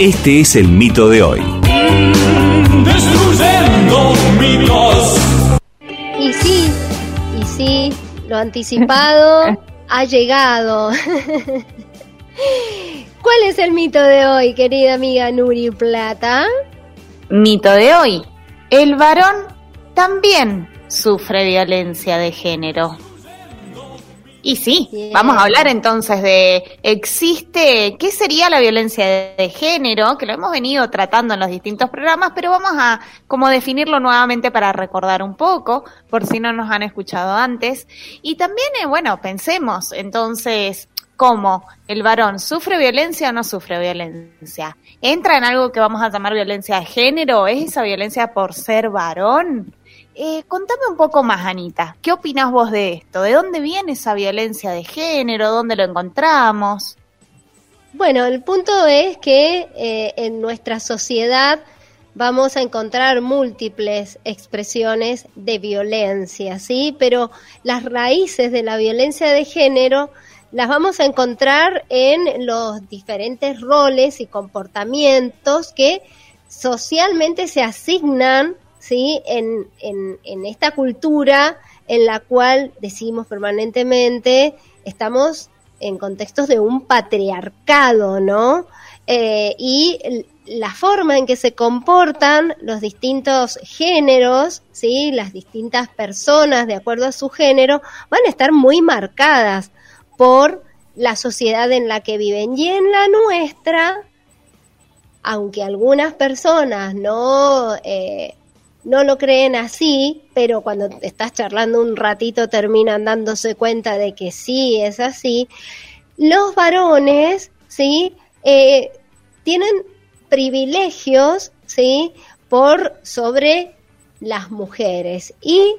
Este es el mito de hoy. Destruyendo mitos. Y sí, y sí, lo anticipado ha llegado. ¿Cuál es el mito de hoy, querida amiga Nuri Plata? Mito de hoy. El varón también sufre violencia de género. Y sí, vamos a hablar entonces de existe, ¿qué sería la violencia de género? Que lo hemos venido tratando en los distintos programas, pero vamos a como definirlo nuevamente para recordar un poco, por si no nos han escuchado antes. Y también, eh, bueno, pensemos entonces, ¿cómo el varón sufre violencia o no sufre violencia? ¿Entra en algo que vamos a llamar violencia de género? ¿Es esa violencia por ser varón? Eh, contame un poco más, Anita. ¿Qué opinas vos de esto? ¿De dónde viene esa violencia de género? ¿Dónde lo encontramos? Bueno, el punto es que eh, en nuestra sociedad vamos a encontrar múltiples expresiones de violencia, ¿sí? Pero las raíces de la violencia de género las vamos a encontrar en los diferentes roles y comportamientos que socialmente se asignan, ¿sí? En, en, esta cultura en la cual decimos permanentemente estamos en contextos de un patriarcado, ¿no? Eh, y la forma en que se comportan los distintos géneros, ¿sí? Las distintas personas de acuerdo a su género van a estar muy marcadas por la sociedad en la que viven. Y en la nuestra, aunque algunas personas no, eh, no lo creen así, pero cuando estás charlando un ratito terminan dándose cuenta de que sí es así, los varones, ¿sí? Eh, tienen privilegios, ¿sí? Por sobre las mujeres. Y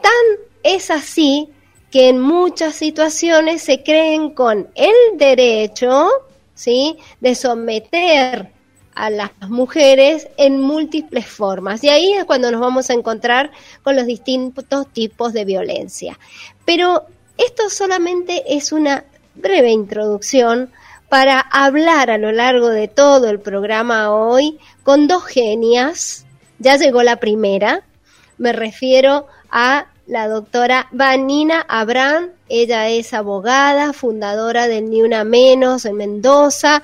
tan es así que en muchas situaciones se creen con el derecho, ¿sí? De someter a las mujeres en múltiples formas. Y ahí es cuando nos vamos a encontrar con los distintos tipos de violencia. Pero esto solamente es una breve introducción para hablar a lo largo de todo el programa hoy con dos genias. Ya llegó la primera. Me refiero a la doctora Vanina Abraham. Ella es abogada, fundadora del Ni Una Menos en Mendoza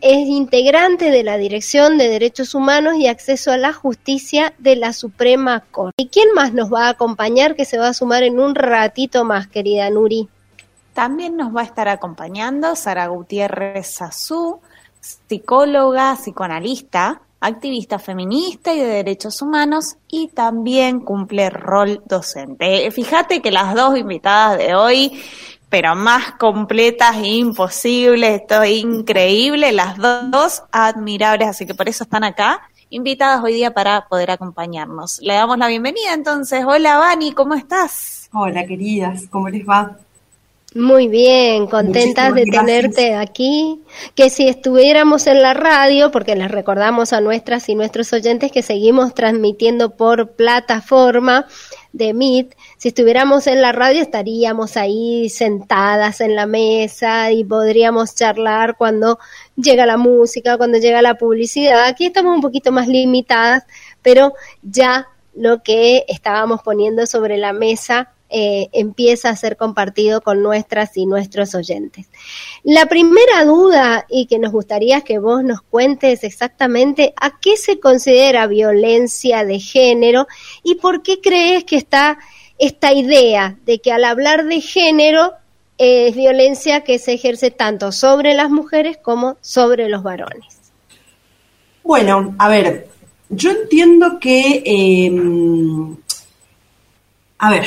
es integrante de la Dirección de Derechos Humanos y Acceso a la Justicia de la Suprema Corte. ¿Y quién más nos va a acompañar que se va a sumar en un ratito más, querida Nuri? También nos va a estar acompañando Sara Gutiérrez Sazú, psicóloga, psicoanalista, activista feminista y de derechos humanos y también cumple rol docente. Eh, Fíjate que las dos invitadas de hoy, pero más completas e imposibles, esto es increíble, las do- dos admirables, así que por eso están acá, invitadas hoy día para poder acompañarnos. Le damos la bienvenida entonces. Hola Vani, ¿cómo estás? Hola, queridas, ¿cómo les va? Muy bien, contentas Muchísimas de gracias. tenerte aquí. Que si estuviéramos en la radio, porque les recordamos a nuestras y nuestros oyentes que seguimos transmitiendo por plataforma de Meet, si estuviéramos en la radio estaríamos ahí sentadas en la mesa y podríamos charlar cuando llega la música, cuando llega la publicidad. Aquí estamos un poquito más limitadas, pero ya lo que estábamos poniendo sobre la mesa eh, empieza a ser compartido con nuestras y nuestros oyentes. La primera duda y que nos gustaría que vos nos cuentes exactamente a qué se considera violencia de género y por qué crees que está esta idea de que al hablar de género eh, es violencia que se ejerce tanto sobre las mujeres como sobre los varones. Bueno, a ver, yo entiendo que, eh, a ver,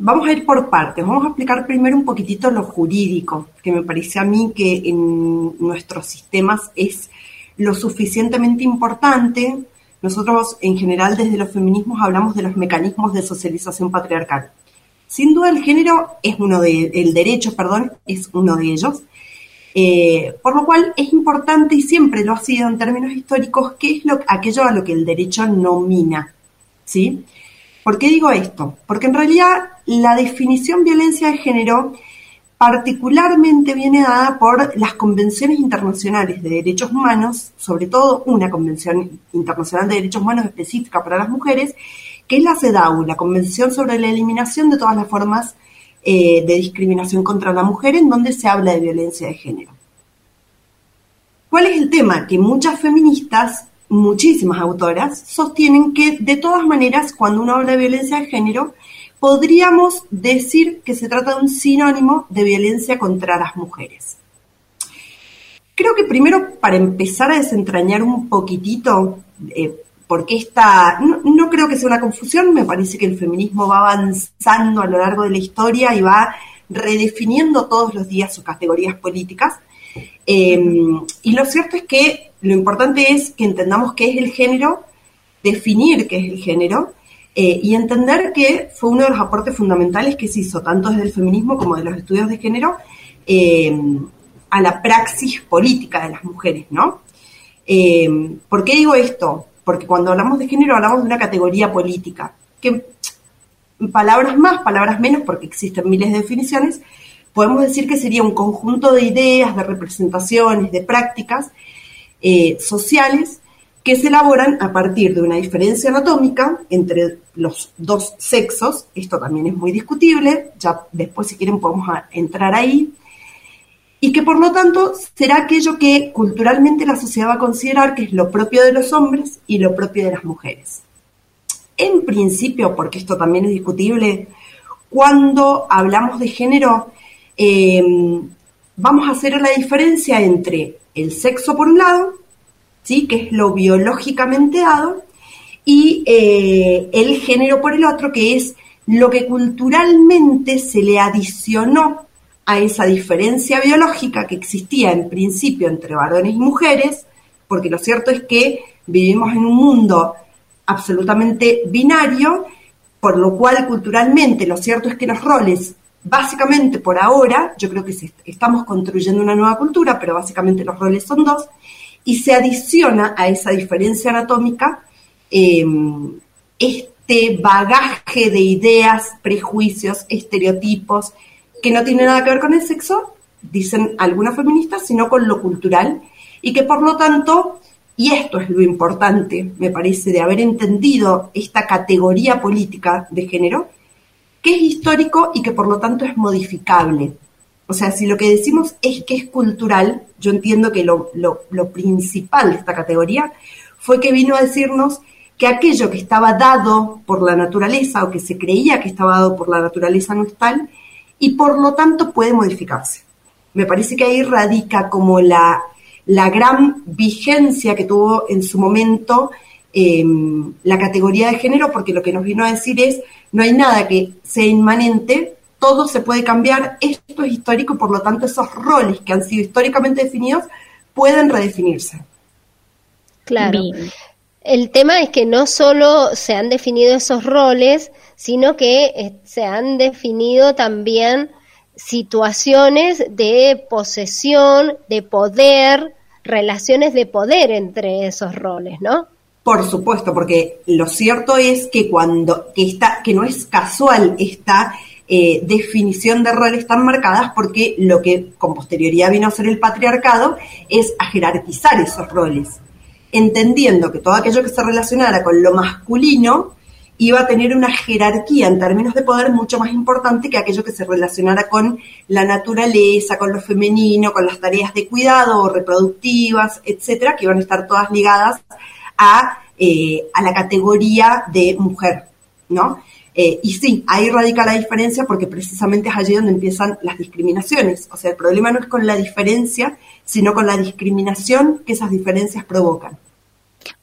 vamos a ir por partes. Vamos a explicar primero un poquitito lo jurídico, que me parece a mí que en nuestros sistemas es lo suficientemente importante. Nosotros, en general, desde los feminismos hablamos de los mecanismos de socialización patriarcal. Sin duda, el género es uno de, el derecho, perdón, es uno de ellos. Eh, por lo cual es importante y siempre lo ha sido en términos históricos, qué es lo, aquello a lo que el derecho nomina. ¿Sí? ¿Por qué digo esto? Porque en realidad la definición violencia de género particularmente viene dada por las convenciones internacionales de derechos humanos, sobre todo una convención internacional de derechos humanos específica para las mujeres, que es la CEDAW, la Convención sobre la Eliminación de todas las formas eh, de discriminación contra la mujer, en donde se habla de violencia de género. ¿Cuál es el tema? Que muchas feministas, muchísimas autoras, sostienen que de todas maneras, cuando uno habla de violencia de género, podríamos decir que se trata de un sinónimo de violencia contra las mujeres. Creo que primero, para empezar a desentrañar un poquitito, eh, porque esta, no, creo que sea una confusión, me parece que el feminismo va avanzando a lo largo de la historia y va redefiniendo todos los días sus categorías políticas. Em, y lo cierto es que lo importante es que entendamos qué es el género, definir qué es el género, eh, y entender que fue uno de los aportes fundamentales que se hizo, tanto desde el feminismo como de los estudios de género, eh, a la praxis política de las mujeres, ¿no? Eh, ¿Por qué digo esto? Porque cuando hablamos de género hablamos de una categoría política, que palabras más, palabras menos, porque existen miles de definiciones, podemos decir que sería un conjunto de ideas, de representaciones, de prácticas sociales que se elaboran a partir de una diferencia anatómica entre los dos sexos, esto también es muy discutible, ya después si quieren podemos entrar ahí, y que por lo tanto será aquello que culturalmente la sociedad va a considerar que es lo propio de los hombres y lo propio de las mujeres. En principio, porque esto también es discutible, cuando hablamos de género, eh, vamos a hacer la diferencia entre el sexo por un lado ¿sí? que es lo biológicamente dado, y eh, el género por el otro, que es lo que culturalmente se le adicionó a esa diferencia biológica que existía en principio entre varones y mujeres, porque lo cierto es que vivimos en un mundo absolutamente binario, por lo cual culturalmente lo cierto es que los roles, básicamente por ahora, yo creo que estamos construyendo una nueva cultura, pero básicamente los roles son dos, y se adiciona a esa diferencia anatómica em, este bagaje de ideas, prejuicios, estereotipos, que no tiene nada que ver con el sexo, dicen algunas feministas, sino con lo cultural, y que por lo tanto, y esto es lo importante, me parece, de haber entendido esta categoría política de género, que es histórico y que por lo tanto es modificable. O sea, si lo que decimos es que es cultural, yo entiendo que lo, principal de esta categoría fue que vino a decirnos que aquello que estaba dado por la naturaleza o que se creía que estaba dado por la naturaleza no es tal y por lo tanto puede modificarse. Me parece que ahí radica como la, gran vigencia que tuvo en su momento em, la categoría de género, porque lo que nos vino a decir es, no hay nada que sea inmanente, todo se puede cambiar, esto es histórico, por lo tanto esos roles que han sido históricamente definidos pueden redefinirse. Claro. El tema es que no solo se han definido esos roles, sino que eh, se han definido también situaciones de posesión, de poder, relaciones de poder entre esos roles, ¿no? Por supuesto, porque lo cierto es que cuando que está que no es casual esta eh, definición de roles tan marcadas porque lo que con posterioridad vino a ser el patriarcado es a jerarquizar esos roles, entendiendo que todo aquello que se relacionara con lo masculino iba a tener una jerarquía en términos de poder mucho más importante que aquello que se relacionara con la naturaleza, con lo femenino, con las tareas de cuidado o reproductivas, etcétera, que iban a estar todas ligadas a, eh, a la categoría de mujer, ¿no? Eh, y sí, ahí radica la diferencia porque precisamente es allí donde empiezan las discriminaciones. O sea, el problema no es con la diferencia, sino con la discriminación que esas diferencias provocan.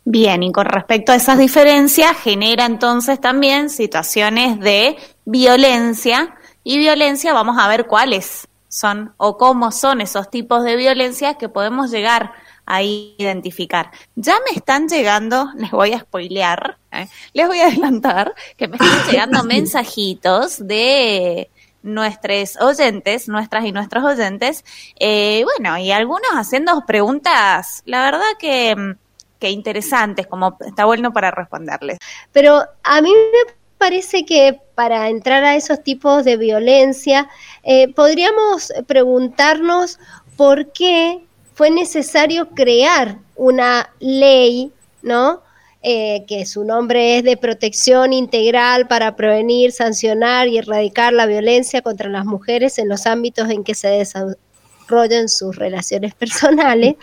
Bien, y con respecto a esas diferencias, genera entonces también situaciones de violencia y violencia, vamos a ver cuáles son o cómo son esos tipos de violencia que podemos llegar a identificar. Ya me están llegando, les voy a spoilear, ¿eh? les voy a adelantar que me están llegando mensajitos de nuestros oyentes, nuestras y nuestros oyentes, eh, bueno, y algunos haciendo preguntas, la verdad que, que interesantes, como está bueno para responderles. Pero a mí me parece que para entrar a esos tipos de violencia, eh, podríamos preguntarnos por qué fue necesario crear una ley, ¿no? Eh, que su nombre es de protección integral para prevenir, sancionar y erradicar la violencia contra las mujeres en los ámbitos en que se desarrollan sus relaciones personales,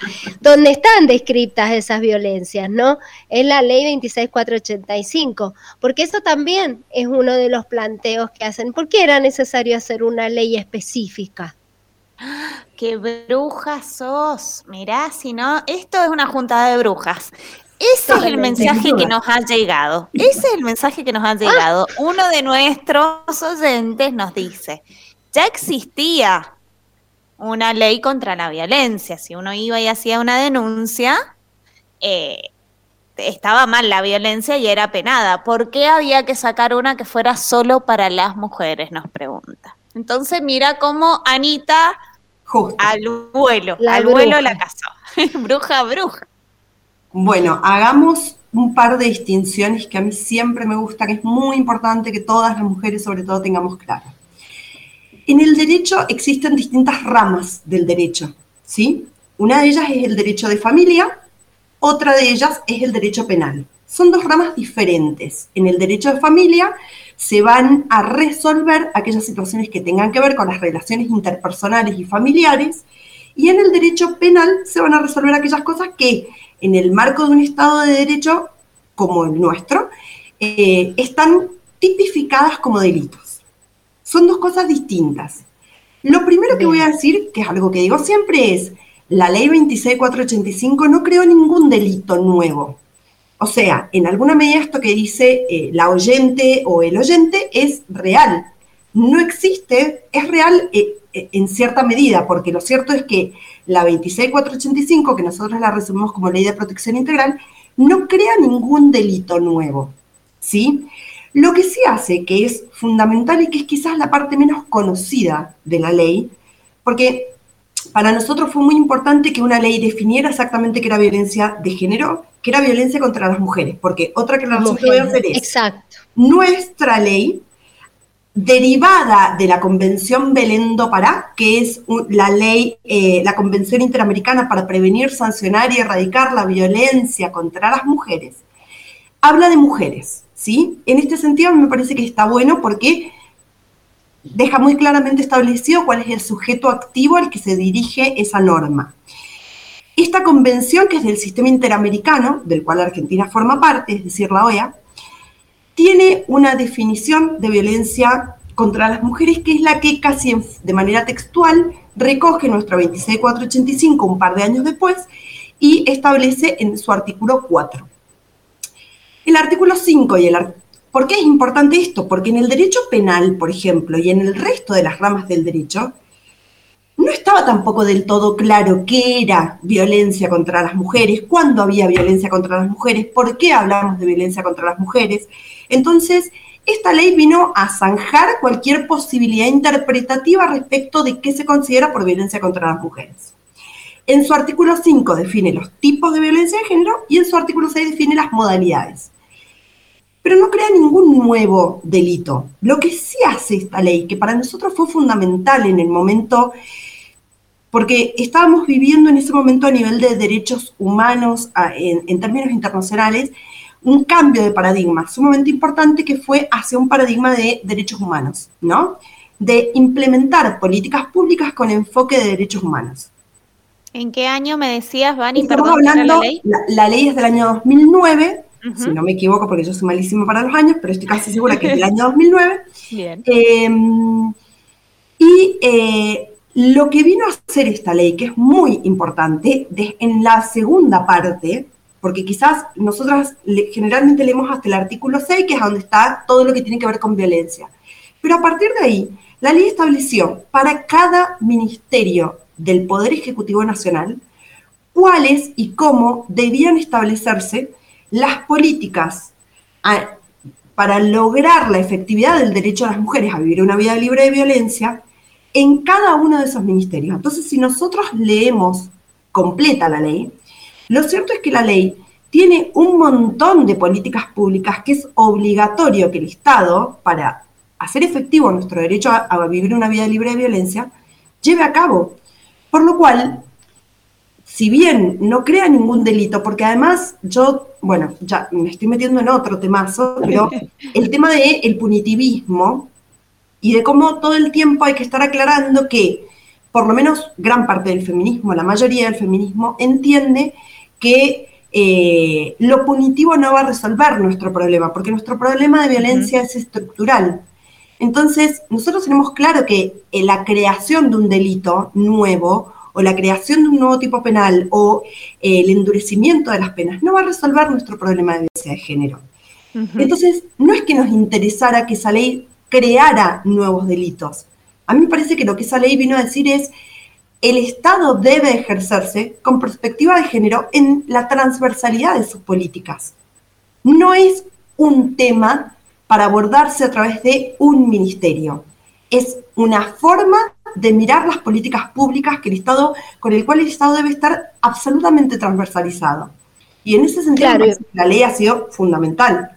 donde están descritas esas violencias, ¿no? Es la ley 26485, porque eso también es uno de los planteos que hacen. ¿Por qué era necesario hacer una ley específica? ¡Qué bruja sos! Mirá, si no, esto es una juntada de brujas. Ese es el mensaje que nos ha llegado. Ese es el mensaje que nos ha llegado. Uno de nuestros oyentes nos dice, ya existía una ley contra la violencia. Si uno iba y hacía una denuncia, eh, estaba mal la violencia y era penada. ¿Por qué había que sacar una que fuera solo para las mujeres? Nos pregunta. Entonces mira cómo Anita al vuelo, al vuelo la casó. bruja, bruja. Bueno, hagamos un par de distinciones que a mí siempre me gusta, que es muy importante que todas las mujeres sobre todo tengamos claro. En el derecho existen distintas ramas del derecho, ¿sí? Una de ellas es el derecho de familia, otra de ellas es el derecho penal. Son dos ramas diferentes. En el derecho de familia se van a resolver aquellas situaciones que tengan que ver con las relaciones interpersonales y familiares, y en el derecho penal se van a resolver aquellas cosas que en el marco de un Estado de Derecho como el nuestro, eh, están tipificadas como delitos. Son dos cosas distintas. Lo primero que voy a decir, que es algo que digo siempre, es la ley 26485 no creó ningún delito nuevo. O sea, en alguna medida esto que dice eh, la oyente o el oyente es real. No existe, es real eh, en cierta medida, porque lo cierto es que la 26485, que nosotros la resumimos como ley de protección integral, no crea ningún delito nuevo, ¿sí? Lo que sí hace, que es fundamental y que es quizás la parte menos conocida de la ley, porque para nosotros fue muy importante que una ley definiera exactamente qué era violencia de género, qué era violencia contra las mujeres, porque otra que que voy a hacer es, Exacto. nuestra ley derivada de la Convención Belén do Pará, que es la ley, eh, la Convención Interamericana para prevenir, sancionar y erradicar la violencia contra las mujeres, habla de mujeres, ¿sí? En este sentido me parece que está bueno porque deja muy claramente establecido cuál es el sujeto activo al que se dirige esa norma. Esta convención, que es del sistema interamericano, del cual Argentina forma parte, es decir, la OEA, tiene una definición de violencia contra las mujeres que es la que casi de manera textual recoge nuestra 26485 un par de años después y establece en su artículo 4. El artículo 5 y el ¿Por qué es importante esto? Porque en el derecho penal, por ejemplo, y en el resto de las ramas del derecho, no estaba tampoco del todo claro qué era violencia contra las mujeres, cuándo había violencia contra las mujeres, por qué hablamos de violencia contra las mujeres. Entonces, esta ley vino a zanjar cualquier posibilidad interpretativa respecto de qué se considera por violencia contra las mujeres. En su artículo 5 define los tipos de violencia de género y en su artículo 6 define las modalidades. Pero no crea ningún nuevo delito. Lo que sí hace esta ley, que para nosotros fue fundamental en el momento porque estábamos viviendo en ese momento a nivel de derechos humanos, en, términos internacionales, un cambio de paradigma sumamente importante que fue hacia un paradigma de derechos humanos, ¿no? De implementar políticas públicas con enfoque de derechos humanos. ¿En qué año me decías, Vani? Estamos hablando, la ley? La, ley es del año 2009, si no me equivoco, porque yo soy malísimo para los años, pero estoy casi segura que es del año 2009. Bien. Em, y eh, lo que vino a hacer esta ley, que es muy importante, en la segunda parte, porque quizás nosotras generalmente leemos hasta el artículo 6, que es donde está todo lo que tiene que ver con violencia. Pero a partir de ahí, la ley estableció para cada ministerio del Poder Ejecutivo Nacional cuáles y cómo debían establecerse las políticas para lograr la efectividad del derecho a las mujeres a vivir una vida libre de violencia en cada uno de esos ministerios. Entonces, si nosotros leemos completa la ley, lo cierto es que la ley tiene un montón de políticas públicas que es obligatorio que el Estado, para hacer efectivo nuestro derecho a, vivir una vida libre de violencia, lleve a cabo. Por lo cual, si bien no crea ningún delito, porque además yo, bueno, ya me estoy metiendo en otro temazo, pero el tema del el punitivismo y de cómo todo el tiempo hay que estar aclarando que por lo menos gran parte del feminismo, la mayoría del feminismo, entiende que eh, lo punitivo no va a resolver nuestro problema, porque nuestro problema de violencia es estructural. Entonces, nosotros tenemos claro que eh, la creación de un delito nuevo o la creación de un nuevo tipo penal o eh, el endurecimiento de las penas no va a resolver nuestro problema de violencia de género. Entonces, no es que nos interesara que esa ley creara nuevos delitos. A mí me parece que lo que esa ley vino a decir es, el Estado debe ejercerse con perspectiva de género en la transversalidad de sus políticas. No es un tema para abordarse a través de un ministerio. Es una forma de mirar las políticas públicas que el Estado, con el cual el Estado debe estar absolutamente transversalizado. Y en ese sentido, la ley ha sido fundamental.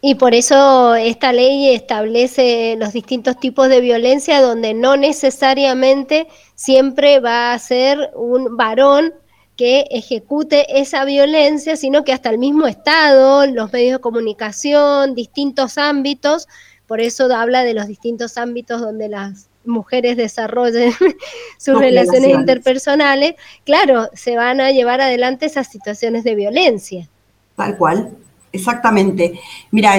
Y por eso esta ley establece los distintos tipos de violencia donde no necesariamente siempre va a ser un varón que ejecute esa violencia, sino que hasta el mismo Estado, los medios de comunicación, distintos ámbitos, por eso habla de los distintos ámbitos donde las mujeres desarrollen sus relaciones interpersonales, claro, se van a llevar adelante esas situaciones de violencia. Tal cual, exactamente. Mira,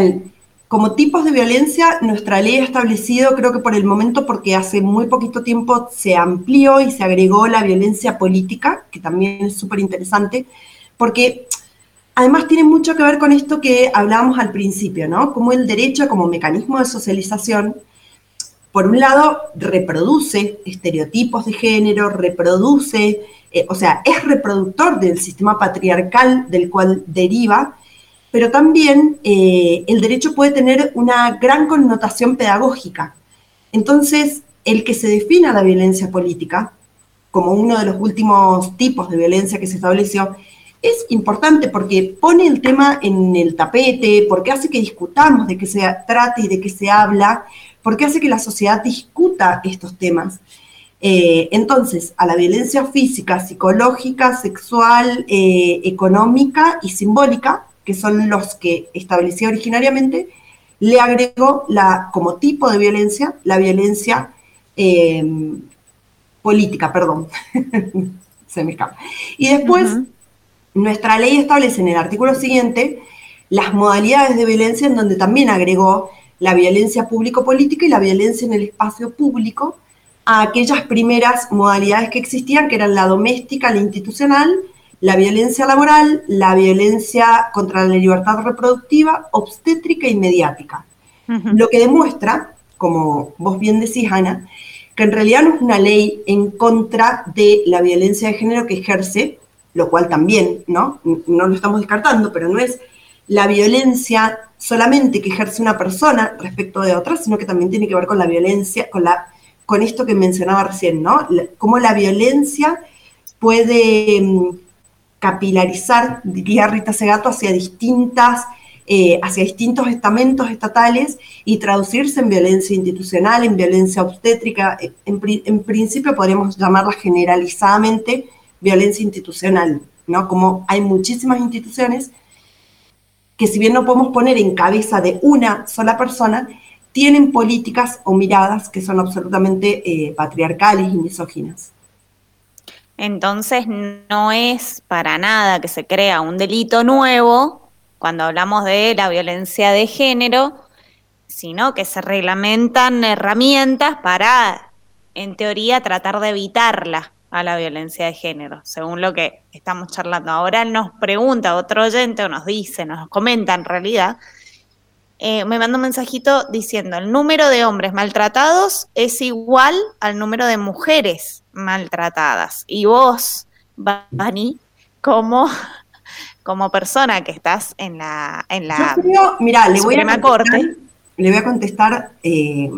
como tipos de violencia, nuestra ley ha establecido, creo que por el momento, porque hace muy poquito tiempo se amplió y se agregó la violencia política, que también es súper interesante, porque además tiene mucho que ver con esto que hablábamos al principio, ¿no? Como el derecho como mecanismo de socialización, por un lado, reproduce estereotipos de género, reproduce, eh, o sea, es reproductor del sistema patriarcal del cual deriva, pero también eh, el derecho puede tener una gran connotación pedagógica. Entonces, el que se defina la violencia política como uno de los últimos tipos de violencia que se estableció es importante porque pone el tema en el tapete, porque hace que discutamos de qué se trata y de qué se habla, porque hace que la sociedad discuta estos temas. Eh, entonces, a la violencia física, psicológica, sexual, eh, económica y simbólica, que son los que establecía originariamente, le agregó la, como tipo de violencia la violencia eh, política, perdón, se me escapa. Y después, nuestra ley establece en el artículo siguiente las modalidades de violencia en donde también agregó la violencia público-política y la violencia en el espacio público a aquellas primeras modalidades que existían, que eran la doméstica, la institucional la violencia laboral, la violencia contra la libertad reproductiva, obstétrica y mediática. Lo que demuestra, como vos bien decís, Ana, que en realidad no es una ley en contra de la violencia de género que ejerce, lo cual también, ¿no? No lo estamos descartando, pero no es la violencia solamente que ejerce una persona respecto de otra, sino que también tiene que ver con la violencia, con, la, con esto que mencionaba recién, ¿no? Cómo la violencia puede mm, capilarizar, diría Rita Segato, hacia distintas, eh, hacia distintos estamentos estatales y traducirse en violencia institucional, en violencia obstétrica. En, en principio podríamos llamarla generalizadamente violencia institucional, ¿no? Como hay muchísimas instituciones que si bien no podemos poner en cabeza de una sola persona, tienen políticas o miradas que son absolutamente eh, patriarcales y misóginas. Entonces no es para nada que se crea un delito nuevo cuando hablamos de la violencia de género, sino que se reglamentan herramientas para, en teoría, tratar de evitarla a la violencia de género, según lo que estamos charlando. Ahora nos pregunta otro oyente o nos dice, nos comenta en realidad, eh, me manda un mensajito diciendo, el número de hombres maltratados es igual al número de mujeres maltratadas. Y vos, Bani, como, como persona que estás en la, en la le voy a Corte. Le voy a contestar, eh,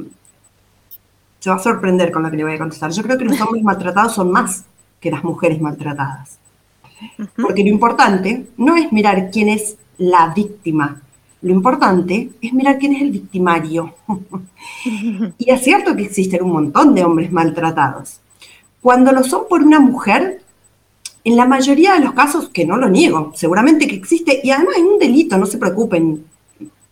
se va a sorprender con lo que le voy a contestar. Yo creo que los hombres maltratados son más que las mujeres maltratadas. Porque lo importante no es mirar quién es la víctima, lo importante es mirar quién es el victimario. y es cierto que existen un montón de hombres maltratados. Cuando lo son por una mujer, en la mayoría de los casos, que no lo niego, seguramente que existe, y además es un delito, no se preocupen,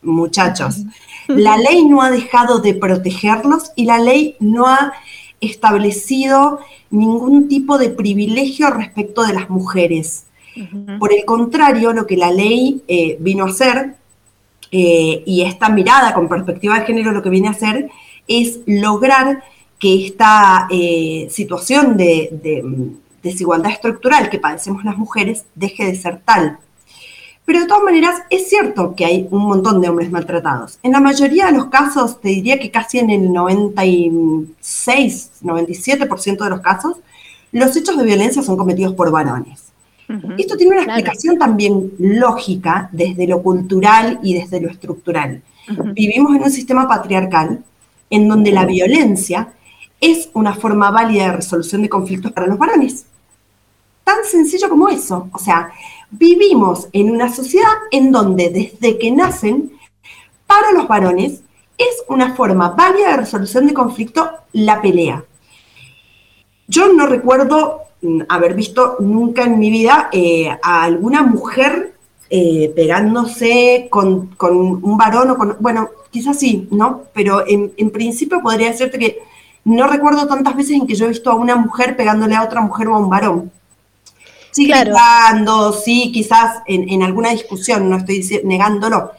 muchachos. La ley no ha dejado de protegerlos y la ley no ha establecido ningún tipo de privilegio respecto de las mujeres. Por el contrario, lo que la ley eh, vino a hacer, eh, y esta mirada con perspectiva de género lo que viene a hacer, es lograr que esta eh, situación de, de desigualdad estructural que padecemos las mujeres deje de ser tal. Pero de todas maneras, es cierto que hay un montón de hombres maltratados. En la mayoría de los casos, te diría que casi en el 96, 97% de los casos, los hechos de violencia son cometidos por varones. Esto tiene una explicación también lógica desde lo cultural y desde lo estructural. Vivimos en un sistema patriarcal en donde la violencia es una forma válida de resolución de conflictos para los varones. Tan sencillo como eso. O sea, vivimos en una sociedad en donde desde que nacen, para los varones, es una forma válida de resolución de conflicto la pelea. Yo no recuerdo mm, haber visto nunca en mi vida eh, a alguna mujer eh, pegándose con, un varón o con, bueno, quizás sí, ¿no? Pero en, en, principio podría decirte que no recuerdo tantas veces en que yo he visto a una mujer pegándole a otra mujer o a un varón. Sí, claro. sí, quizás en, alguna discusión, no estoy negándolo.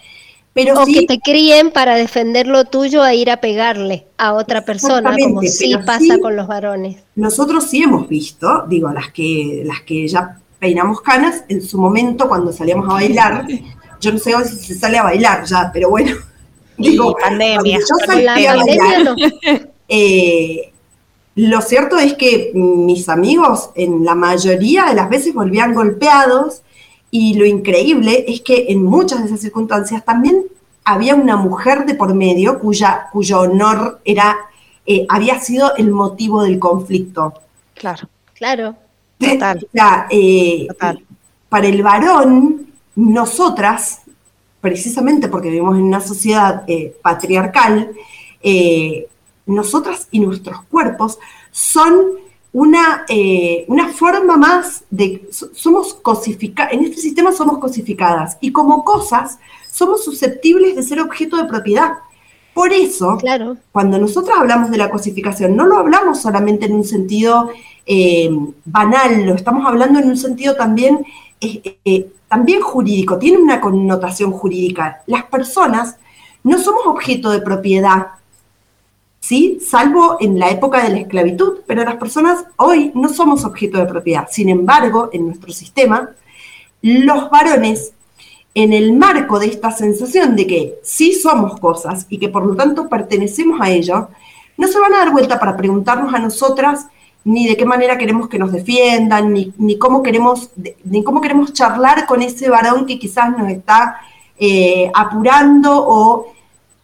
Pero o que te críen para defender lo tuyo a ir a pegarle a otra persona, como sí pasa con los varones. Nosotros sí hemos visto, digo, las que, las que ya peinamos canas, en su momento cuando salíamos a bailar, yo no sé si se sale a bailar ya, pero bueno, digo, pandemia. Yo la pandemia no. Eh, lo cierto es que mis amigos en la mayoría de las veces volvían golpeados y lo increíble es que en muchas de esas circunstancias también había una mujer de por medio cuya, cuyo honor era, eh, había sido el motivo del conflicto. Claro, claro. Total. Eh, para el varón, nosotras, precisamente porque vivimos en una sociedad eh, patriarcal, nosotras y nuestros cuerpos son una, eh, una forma más de, somos cosificadas, en este sistema somos cosificadas y como cosas somos susceptibles de ser objeto de propiedad. Por eso, claro. cuando nosotros hablamos de la cosificación, no lo hablamos solamente en un sentido eh, banal, lo estamos hablando en un sentido también, eh, también jurídico, tiene una connotación jurídica. Las personas no somos objeto de propiedad ¿sí? Salvo en la época de la esclavitud, pero las personas hoy no somos objeto de propiedad. Sin embargo, en nuestro sistema, los varones, en el marco de esta sensación de que sí somos cosas y que por lo tanto pertenecemos a ello, no se van a dar vuelta para preguntarnos a nosotras ni de qué manera queremos que nos defiendan, ni, cómo, queremos, ni cómo queremos charlar con ese varón que quizás nos está eh, apurando o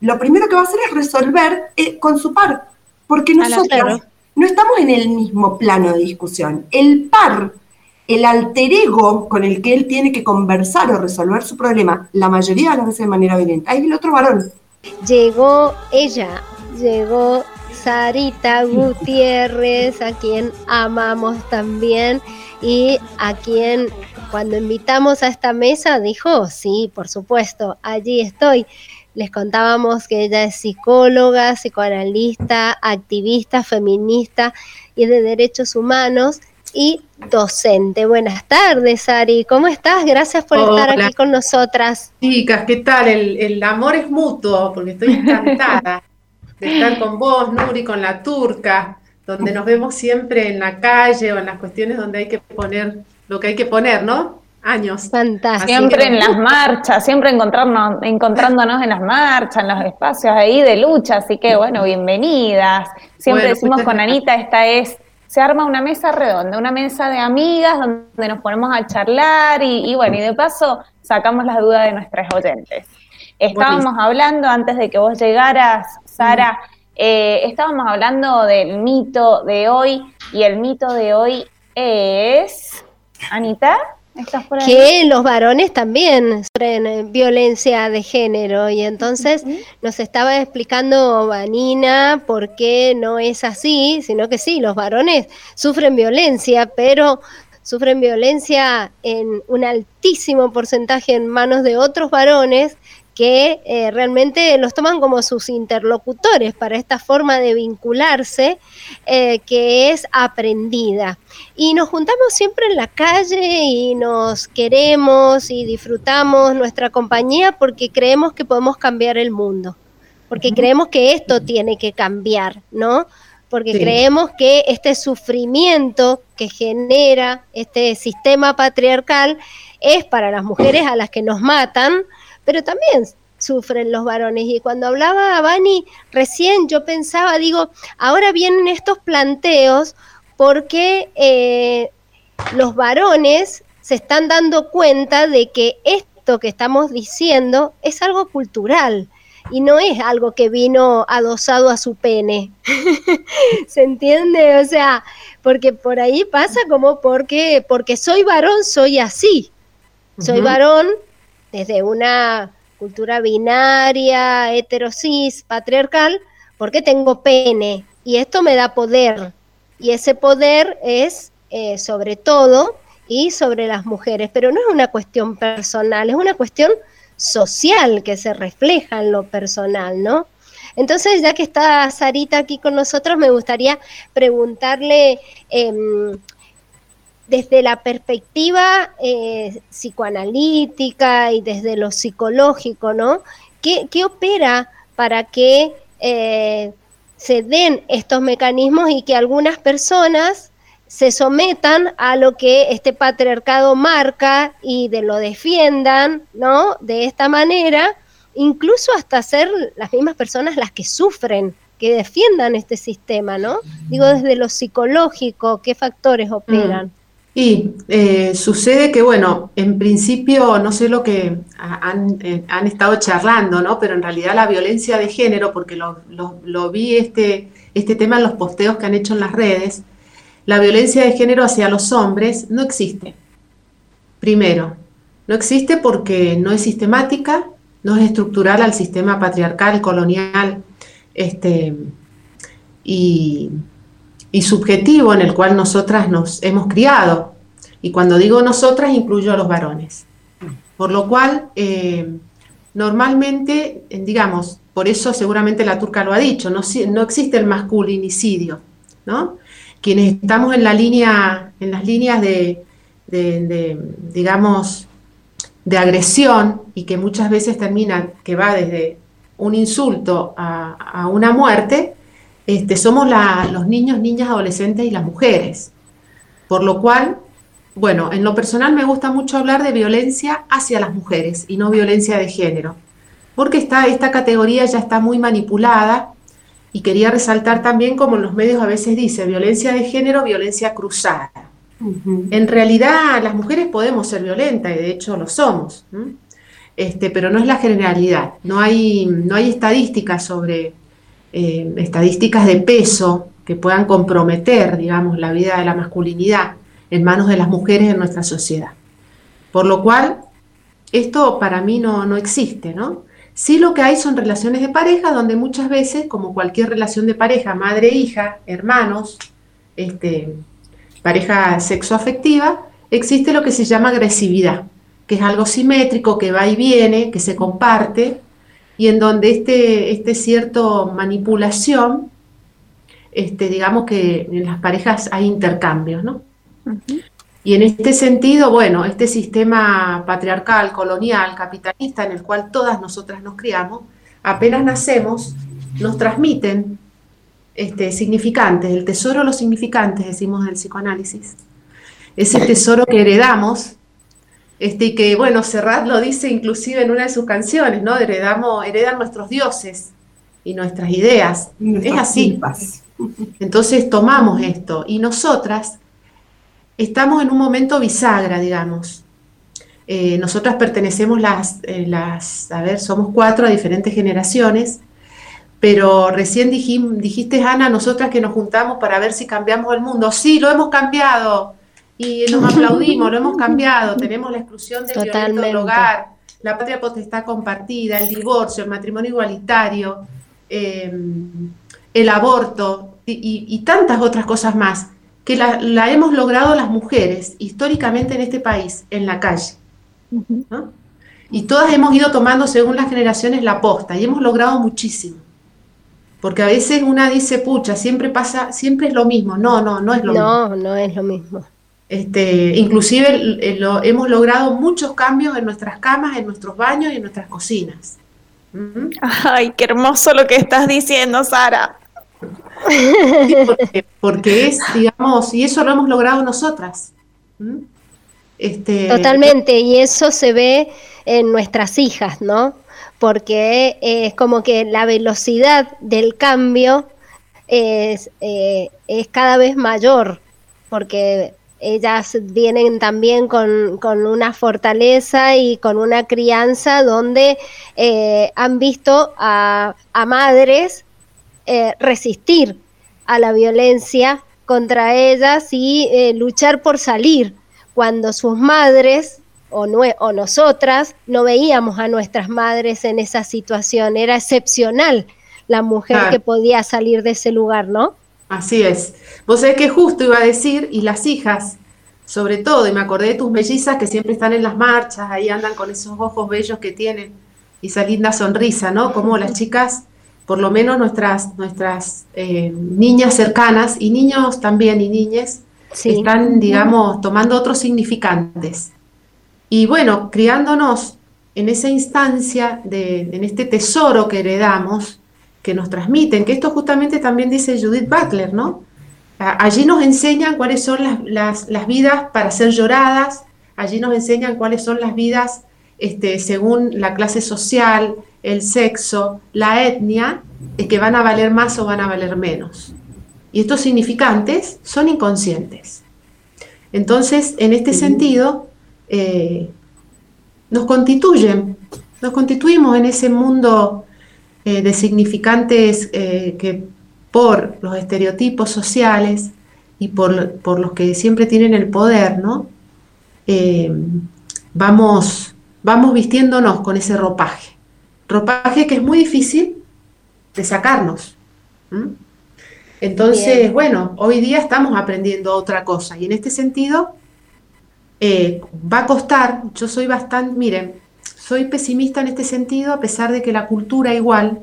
lo primero que va a hacer es resolver eh, con su par, porque nosotros no estamos en el mismo plano de discusión. El par, el alter ego con el que él tiene que conversar o resolver su problema, la mayoría de las veces de manera violenta, es el otro varón. Llegó ella, llegó Sarita Gutiérrez, a quien amamos también y a quien cuando invitamos a esta mesa dijo, sí, por supuesto, allí estoy. Les contábamos que ella es psicóloga, psicoanalista, activista, feminista y de derechos humanos y docente. Buenas tardes, Ari. ¿Cómo estás? Gracias por estar aquí con nosotras. Chicas, ¿qué tal? El, amor es mutuo, porque estoy encantada de estar con vos, Nuri, con la turca, donde nos vemos siempre en la calle o en las cuestiones donde hay que poner lo que hay que poner, ¿no? Años. Fantástico. Siempre en las marchas, siempre encontrarnos, encontrándonos en las marchas, en los espacios ahí de lucha, así que bueno, bienvenidas. Siempre decimos con Anita, esta es, se arma una mesa redonda, una mesa de amigas donde nos ponemos a charlar y, bueno, y de paso sacamos las dudas de nuestras oyentes. Estábamos hablando antes de que vos llegaras, Sara, eh, estábamos hablando del mito de hoy y el mito de hoy es, Anita. Que los varones también sufren eh, violencia de género y entonces nos estaba explicando Vanina por qué no es así, sino que sí, los varones sufren violencia, pero sufren violencia en un altísimo porcentaje en manos de otros varones que eh, realmente los toman como sus interlocutores para esta forma de vincularse eh, que es aprendida. Y nos juntamos siempre en la calle y nos queremos y disfrutamos nuestra compañía porque creemos que podemos cambiar el mundo, porque creemos que esto tiene que cambiar, ¿no? Porque creemos que este sufrimiento que genera este sistema patriarcal es para las mujeres a las que nos matan, pero también sufren los varones. Y cuando hablaba a Bani recién, yo pensaba, digo, ahora vienen estos planteos porque eh, los varones se están dando cuenta de que esto que estamos diciendo es algo cultural y no es algo que vino adosado a su pene. ¿Se entiende? O sea, porque por ahí pasa como porque, porque soy varón, soy así. Soy varón, desde una cultura binaria, heterosis, patriarcal, porque tengo pene y esto me da poder y ese poder es eh, sobre todo y sobre las mujeres, pero no es una cuestión personal, es una cuestión social que se refleja en lo personal, ¿no? Entonces, ya que está Sarita aquí con nosotros, me gustaría preguntarle em, desde la perspectiva eh, psicoanalítica y desde lo psicológico, ¿no? ¿Qué, opera para que eh, se den estos mecanismos y que algunas personas se sometan a lo que este patriarcado marca y de lo defiendan, ¿no? De esta manera, incluso hasta ser las mismas personas las que sufren, que defiendan este sistema, ¿no? Digo, desde lo psicológico, ¿qué factores operan? Y eh, sucede que, bueno, en principio no sé lo que han, eh, han, estado charlando, ¿no? Pero en realidad la violencia de género, porque lo, lo, vi este, este tema en los posteos que han hecho en las redes, la violencia de género hacia los hombres no existe. Primero, no existe porque no es sistemática, no es estructural al sistema patriarcal, colonial, este, y y subjetivo en el cual nosotras nos hemos criado. Y cuando digo nosotras, incluyo a los varones. Por lo cual, eh, normalmente, digamos, por eso seguramente la turca lo ha dicho, no, no existe el masculinicidio, ¿no? Quienes estamos en la línea, en las líneas de, digamos, de agresión y que muchas veces termina, que va desde un insulto a, a una muerte, este, somos los niños, niñas, adolescentes y las mujeres. Por lo cual, bueno, en lo personal me gusta mucho hablar de violencia hacia las mujeres y no violencia de género, porque esta, esta categoría ya está muy manipulada y quería resaltar también, como en los medios a veces dice, violencia de género, violencia cruzada. En realidad las mujeres podemos ser violentas y de hecho lo somos, este, pero no es la generalidad. No hay, no hay estadísticas sobre eh, estadísticas de peso que puedan comprometer, digamos, la vida de la masculinidad en manos de las mujeres en nuestra sociedad. Por lo cual, esto para mí no, no existe, ¿no? Sí lo que hay son relaciones de pareja donde muchas veces, como cualquier relación de pareja, madre, hija, hermanos, este, pareja sexoafectiva, existe lo que se llama agresividad, que es algo simétrico, que va y viene, que se comparte, y en donde este, este cierto manipulación, este, digamos que en las parejas hay intercambios, ¿no? Y en este sentido, bueno, este sistema patriarcal, colonial, capitalista, en el cual todas nosotras nos criamos, apenas nacemos, nos transmiten este, significantes, el tesoro de los significantes, decimos en el psicoanálisis. Ese tesoro que heredamos este, y que, bueno, Serrat lo dice inclusive en una de sus canciones, ¿no? Heredamos, heredan nuestros dioses y nuestras ideas. es así. Entonces tomamos esto y nosotras estamos en un momento bisagra, digamos. Eh, nosotras pertenecemos las, eh, las, a ver, somos cuatro a diferentes generaciones, pero recién dijiste, Ana, nosotras que nos juntamos para ver si cambiamos el mundo. Sí, lo hemos cambiado. Y nos aplaudimos, lo hemos cambiado, tenemos la exclusión del violento del hogar, la patria potestad compartida, el divorcio, el matrimonio igualitario, eh, el aborto y, tantas otras cosas más que la, hemos logrado las mujeres históricamente en este país, en la calle. Y todas hemos ido tomando, según las generaciones, la posta y hemos logrado muchísimo. Porque a veces una dice, pucha, siempre pasa, siempre es lo mismo. No, no, no es lo mismo. No, no es lo mismo. Este, inclusive hemos logrado muchos cambios en nuestras camas, en nuestros baños y en nuestras cocinas. Ay, qué hermoso lo que estás diciendo, Sara. porque, es, digamos, y eso lo hemos logrado nosotras. Este, Totalmente, y eso se ve en nuestras hijas, ¿no? Porque es como que la velocidad del cambio es, eh, es cada vez mayor, porque ellas vienen también con, una fortaleza y con una crianza donde eh, han visto a, madres eh, resistir a la violencia contra ellas y eh, luchar por salir cuando sus madres o, o, nosotras no veíamos a nuestras madres en esa situación. Era excepcional la mujer que podía salir de ese lugar, ¿no? Así es. Vos sabés que justo iba a decir, y las hijas, sobre todo, y me acordé de tus mellizas que siempre están en las marchas, ahí andan con esos ojos bellos que tienen y esa linda sonrisa, ¿no? Como las chicas, por lo menos nuestras, nuestras eh, niñas cercanas y niños también y niñas, están, digamos, tomando otros significantes. Y bueno, criándonos en esa instancia, de, en este tesoro que heredamos, que nos transmiten, que esto justamente también dice Judith Butler, ¿no? Allí nos enseñan cuáles son las, vidas para ser lloradas, allí nos enseñan cuáles son las vidas este, según la clase social, el sexo, la etnia, que van a valer más o van a valer menos. Y estos significantes son inconscientes. Entonces, en este sentido, eh, nos constituyen, nos constituimos en ese mundo eh, de significantes eh, que por los estereotipos sociales y por, los que siempre tienen el poder, ¿no? Eh, vamos, vamos vistiéndonos con ese ropaje. Ropaje que es muy difícil de sacarnos. Entonces, bueno, hoy día estamos aprendiendo otra cosa y en este sentido va a costar, yo soy bastante, miren, soy pesimista en este sentido, a pesar de que la cultura igual,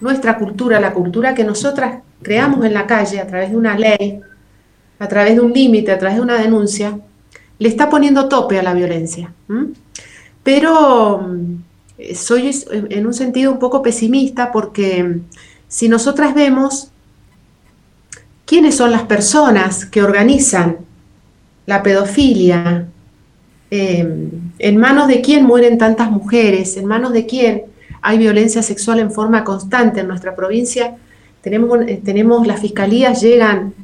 nuestra cultura, la cultura que nosotras creamos en la calle a través de una ley, a través de un límite, a través de una denuncia, le está poniendo tope a la violencia. Pero mm, soy en un sentido un poco pesimista porque mm, si nosotras vemos quiénes son las personas que organizan la pedofilia, Em, en manos de quién mueren tantas mujeres, en manos de quién hay violencia sexual en forma constante en nuestra provincia. Tenemos, eh, tenemos las fiscalías llegan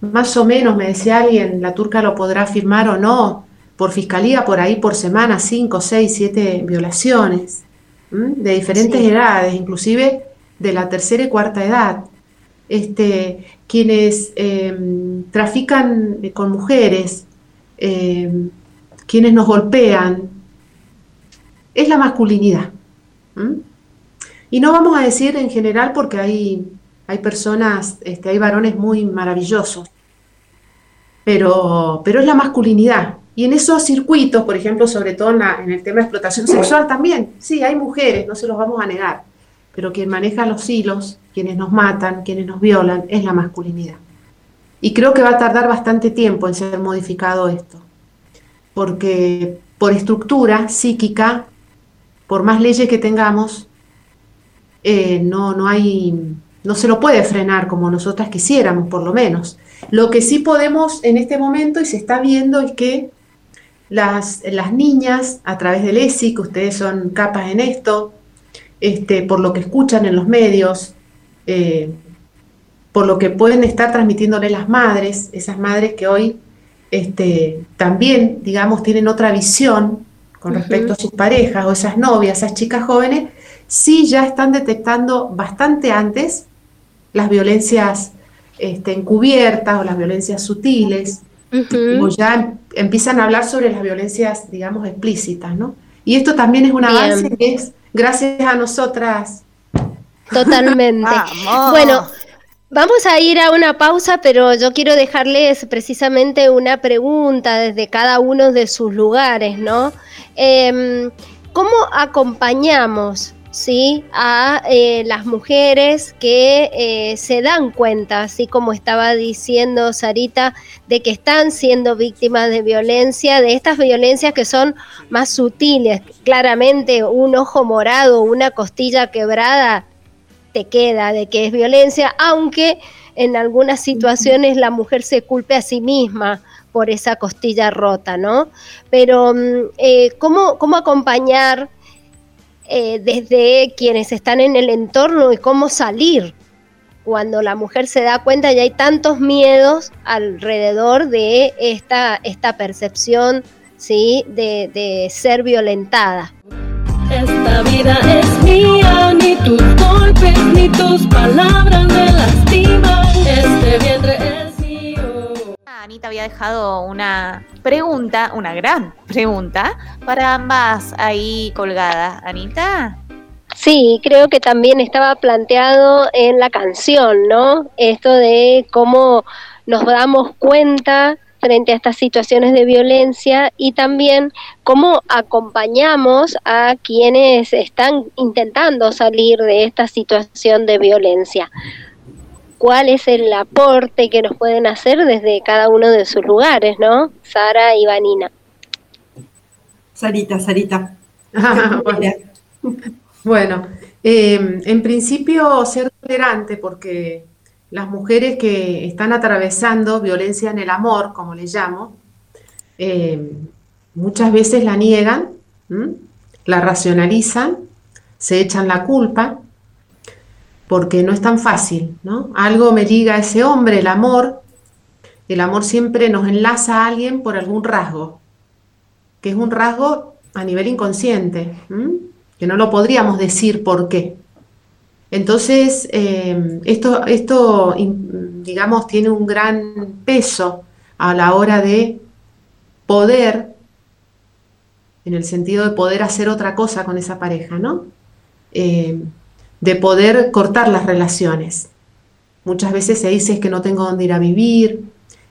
más o menos, me decía alguien, la turca lo podrá afirmar o no, por fiscalía por ahí por semana, 5, 6, 7 violaciones de diferentes edades, inclusive de la tercera y cuarta edad. Este, quienes em, trafican con mujeres, eh, quienes nos golpean, es la masculinidad. Y no vamos a decir en general porque hay, hay personas, este, hay varones muy maravillosos, pero, pero es la masculinidad. Y en esos circuitos, por ejemplo, sobre todo en, en, el tema de explotación sexual también, sí, hay mujeres, no se los vamos a negar, pero quien maneja los hilos, quienes nos matan, quienes nos violan, es la masculinidad. Y creo que va a tardar bastante tiempo en ser modificado esto, porque por estructura psíquica, por más leyes que tengamos, eh, no, no hay, no se lo puede frenar como nosotras quisiéramos, por lo menos. Lo que sí podemos en este momento y se está viendo es que las, las niñas, a través del ESI, que ustedes son capas en esto, este, por lo que escuchan en los medios, eh, por lo que pueden estar transmitiéndole las madres, esas madres que hoy este, también, digamos, tienen otra visión con respecto a sus parejas o esas novias, esas chicas jóvenes, sí ya están detectando bastante antes las violencias este, encubiertas o las violencias sutiles. o ya em, empiezan a hablar sobre las violencias, digamos, explícitas, ¿no? Y esto también es un avance que es gracias a nosotras. Totalmente. Bueno, Vamos a ir a una pausa, pero yo quiero dejarles precisamente una pregunta desde cada uno de sus lugares, ¿no? Em, ¿Cómo acompañamos ¿sí? a eh, las mujeres que eh, se dan cuenta, así como estaba diciendo Sarita, de que están siendo víctimas de violencia, de estas violencias que son más sutiles. Claramente un ojo morado, una costilla quebrada, te queda de que es violencia, aunque en algunas situaciones la mujer se culpe a sí misma por esa costilla rota, ¿no? Pero mm, eh, ¿cómo, ¿cómo acompañar eh, desde quienes están en el entorno y cómo salir cuando la mujer se da cuenta y hay tantos miedos alrededor de esta, esta percepción ¿sí? de, de ser violentada. Esta vida es mía, ni golpes ni tus palabras me lastiman. Este vientre es mío. Anita había dejado una pregunta, una gran pregunta, para ambas ahí colgadas. Anita. Sí, creo que también estaba planteado en la canción, ¿no? Esto de cómo nos damos cuenta frente a estas situaciones de violencia y también cómo acompañamos a quienes están intentando salir de esta situación de violencia. ¿Cuál es el aporte que nos pueden hacer desde cada uno de sus lugares, no? Sara y Vanina. Sarita, Sarita. bueno, eh, en principio ser tolerante porque las mujeres que están atravesando violencia en el amor, como le llamo, eh, muchas veces la niegan, la racionalizan, se echan la culpa, porque no es tan fácil, ¿no? Algo me diga ese hombre, el amor, el amor siempre nos enlaza a alguien por algún rasgo, que es un rasgo a nivel inconsciente, que no lo podríamos decir por qué. Entonces, eh, esto, esto, digamos, tiene un gran peso a la hora de poder, en el sentido de poder hacer otra cosa con esa pareja, ¿no? Eh, de poder cortar las relaciones. Muchas veces se dice es que no tengo dónde ir a vivir,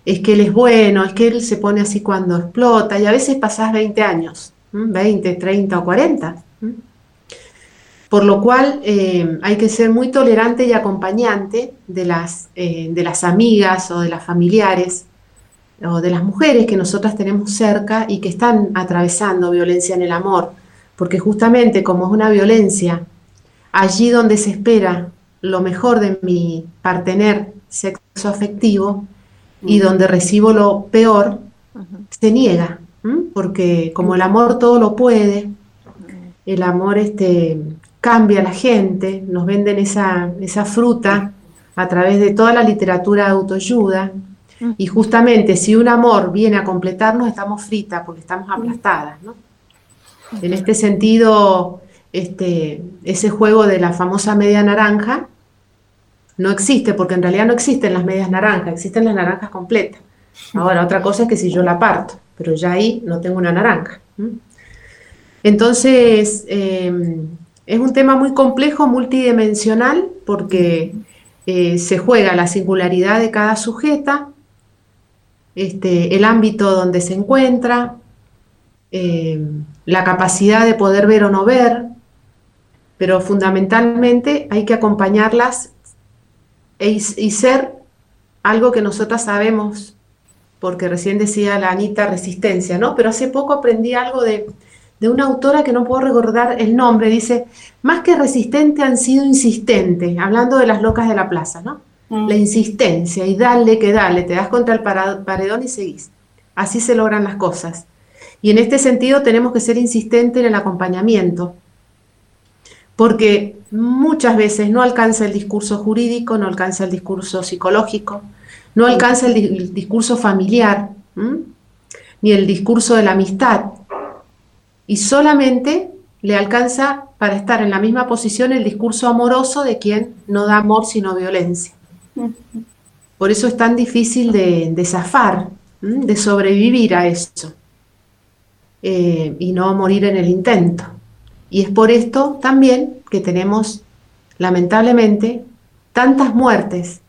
es que él es bueno, es que él se pone así cuando explota, y a veces pasás 20 años, 20, 30 o 40. Por lo cual eh, hay que ser muy tolerante y acompañante de las, eh, de las amigas o de las familiares o de las mujeres que nosotras tenemos cerca y que están atravesando violencia en el amor, porque justamente como es una violencia, allí donde se espera lo mejor de mi partener sexo afectivo y donde recibo lo peor, se niega, porque como el amor todo lo puede, el amor este, cambia la gente, nos venden esa, esa fruta a través de toda la literatura de autoayuda. Y justamente si un amor viene a completarnos, estamos fritas porque estamos aplastadas. ¿no? En este sentido, este, ese juego de la famosa media naranja no existe, porque en realidad no existen las medias naranjas, existen las naranjas completas. Ahora, otra cosa es que si yo la parto, pero ya ahí no tengo una naranja. Entonces, em, es un tema muy complejo, multidimensional, porque eh, se juega la singularidad de cada sujeta, este, el ámbito donde se encuentra, eh, la capacidad de poder ver o no ver, pero fundamentalmente hay que acompañarlas e y ser algo que nosotras sabemos, porque recién decía la Anita resistencia, ¿no? Pero hace poco aprendí algo de de una autora que no puedo recordar el nombre, dice, más que resistente han sido insistentes, hablando de las locas de la plaza, ¿no? Mm. La insistencia y dale que dale, te das contra el paredón y seguís. Así se logran las cosas. Y en este sentido tenemos que ser insistentes en el acompañamiento, porque muchas veces no alcanza el discurso jurídico, no alcanza el discurso psicológico, no alcanza el, discurso familiar, ni el discurso de la amistad, y solamente le alcanza para estar en la misma posición el discurso amoroso de quien no da amor sino violencia. Por eso es tan difícil de, zafar de sobrevivir a eso eh, y no morir en el intento. Y es por esto también que tenemos, lamentablemente, tantas muertes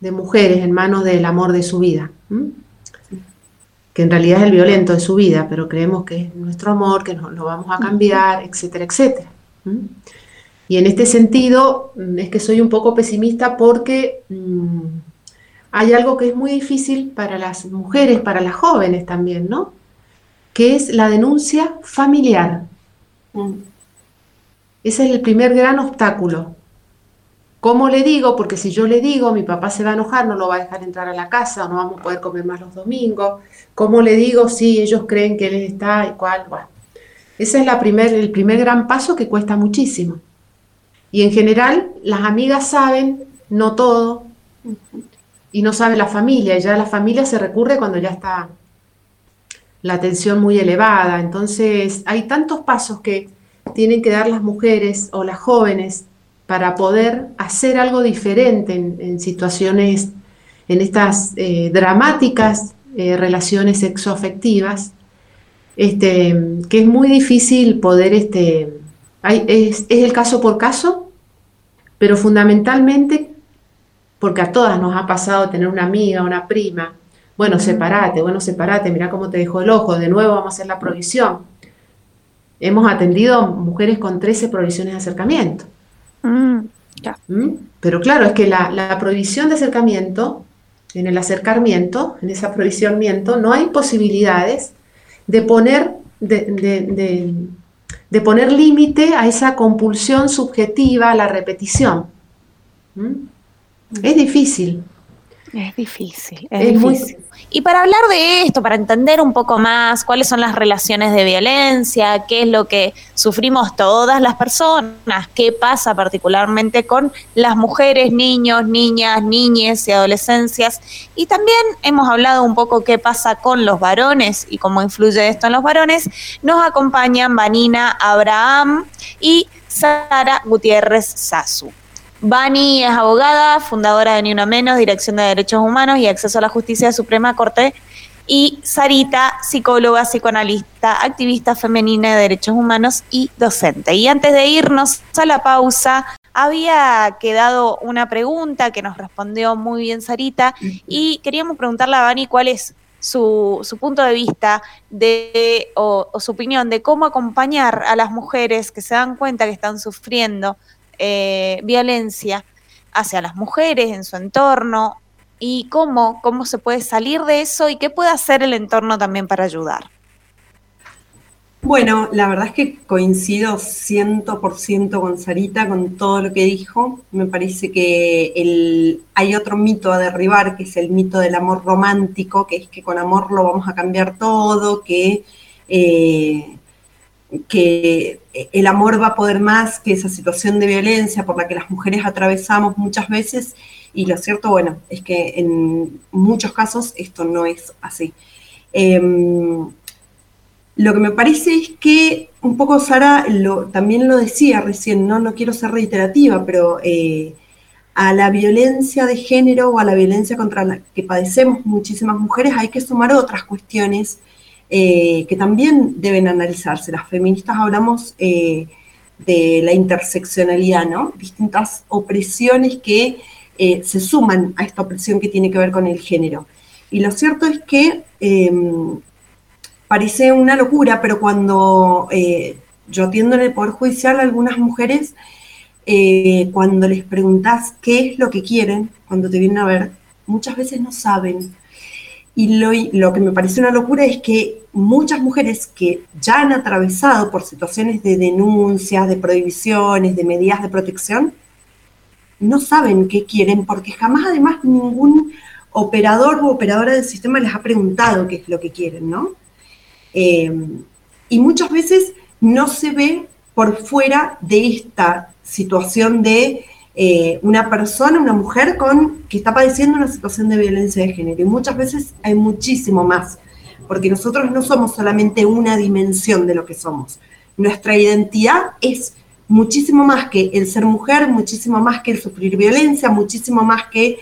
de mujeres en manos del amor de su vida, que en realidad es el violento de su vida, pero creemos que es nuestro amor, que nos lo vamos a cambiar, etcétera, etcétera. Y en este sentido mm, es que soy un poco pesimista porque mm, hay algo que es muy difícil para las mujeres, para las jóvenes también, ¿no? Que es la denuncia familiar. Mm. Ese es el primer gran obstáculo. ¿Cómo le digo? Porque si yo le digo, mi papá se va a enojar, no lo va a dejar entrar a la casa, no vamos a poder comer más los domingos. ¿Cómo le digo si ellos creen que él está igual? Bueno, ese es la primer, el primer gran paso que cuesta muchísimo. Y en general, las amigas saben, no todo, y no sabe la familia, y ya la familia se recurre cuando ya está la tensión muy elevada. Entonces, hay tantos pasos que tienen que dar las mujeres o las jóvenes para poder hacer algo diferente en, situaciones, en estas eh, dramáticas eh, relaciones sexoafectivas, este, que es muy difícil poder, este, es, es el caso por caso, pero fundamentalmente porque a todas nos ha pasado tener una amiga, una prima, bueno, separate, bueno, separate, mira cómo te dejó el ojo, de nuevo vamos a hacer la provisión. Hemos atendido mujeres con 13 provisiones de acercamiento. Mm, ¿Mm? Pero claro, es que la, la, prohibición de acercamiento, en el acercamiento, en esa prohibicionamiento, no hay posibilidades de poner, de, de, poner límite a esa compulsión subjetiva, a la repetición. ¿Mm? Es difícil. Es difícil, es, difícil. Y para hablar de esto, para entender un poco más cuáles son las relaciones de violencia, qué es lo que sufrimos todas las personas, qué pasa particularmente con las mujeres, niños, niñas, niñes y adolescencias, y también hemos hablado un poco qué pasa con los varones y cómo influye esto en los varones, nos acompañan Vanina Abraham y Sara Gutiérrez Sasu. Bani es abogada, fundadora de Ni Una Menos, Dirección de Derechos Humanos y Acceso a la Justicia de Suprema Corte. Y Sarita, psicóloga, psicoanalista, activista femenina de derechos humanos y docente. Y antes de irnos a la pausa, había quedado una pregunta que nos respondió muy bien Sarita y queríamos preguntarle a Bani cuál es su, punto de vista de, o, su opinión de cómo acompañar a las mujeres que se dan cuenta que están sufriendo eh, violencia hacia las mujeres en su entorno y cómo, cómo se puede salir de eso y qué puede hacer el entorno también para ayudar. Bueno, la verdad es que coincido 100% con Sarita, con todo lo que dijo. Me parece que el, hay otro mito a derribar, que es el mito del amor romántico, que es que con amor lo vamos a cambiar todo, que eh, que el amor va a poder más que esa situación de violencia por la que las mujeres atravesamos muchas veces y lo cierto, bueno, es que en muchos casos esto no es así. Em, lo que me parece es que un poco Sara lo, también lo decía recién, ¿no? no quiero ser reiterativa, pero eh, a la violencia de género o a la violencia contra la que padecemos muchísimas mujeres hay que sumar otras cuestiones eh, que también deben analizarse. Las feministas hablamos eh, de la interseccionalidad, ¿no? Distintas opresiones que eh, se suman a esta opresión que tiene que ver con el género. Y lo cierto es que em, parece una locura, pero cuando yo atiendo en el Poder Judicial a algunas mujeres, cuando les preguntas qué es lo que quieren, cuando te vienen a ver, muchas veces no saben. Y lo, lo que me parece una locura es que muchas mujeres que ya han atravesado por situaciones de denuncias, de prohibiciones, de medidas de protección, no saben qué quieren porque jamás además ningún operador u operadora del sistema les ha preguntado qué es lo que quieren, ¿no? Em, y muchas veces no se ve por fuera de esta situación de eh, una persona, una mujer con, que está padeciendo una situación de violencia de género. Y muchas veces hay muchísimo más porque nosotros no somos solamente una dimensión de lo que somos. Nuestra identidad es muchísimo más que el ser mujer, muchísimo más que el sufrir violencia, muchísimo más que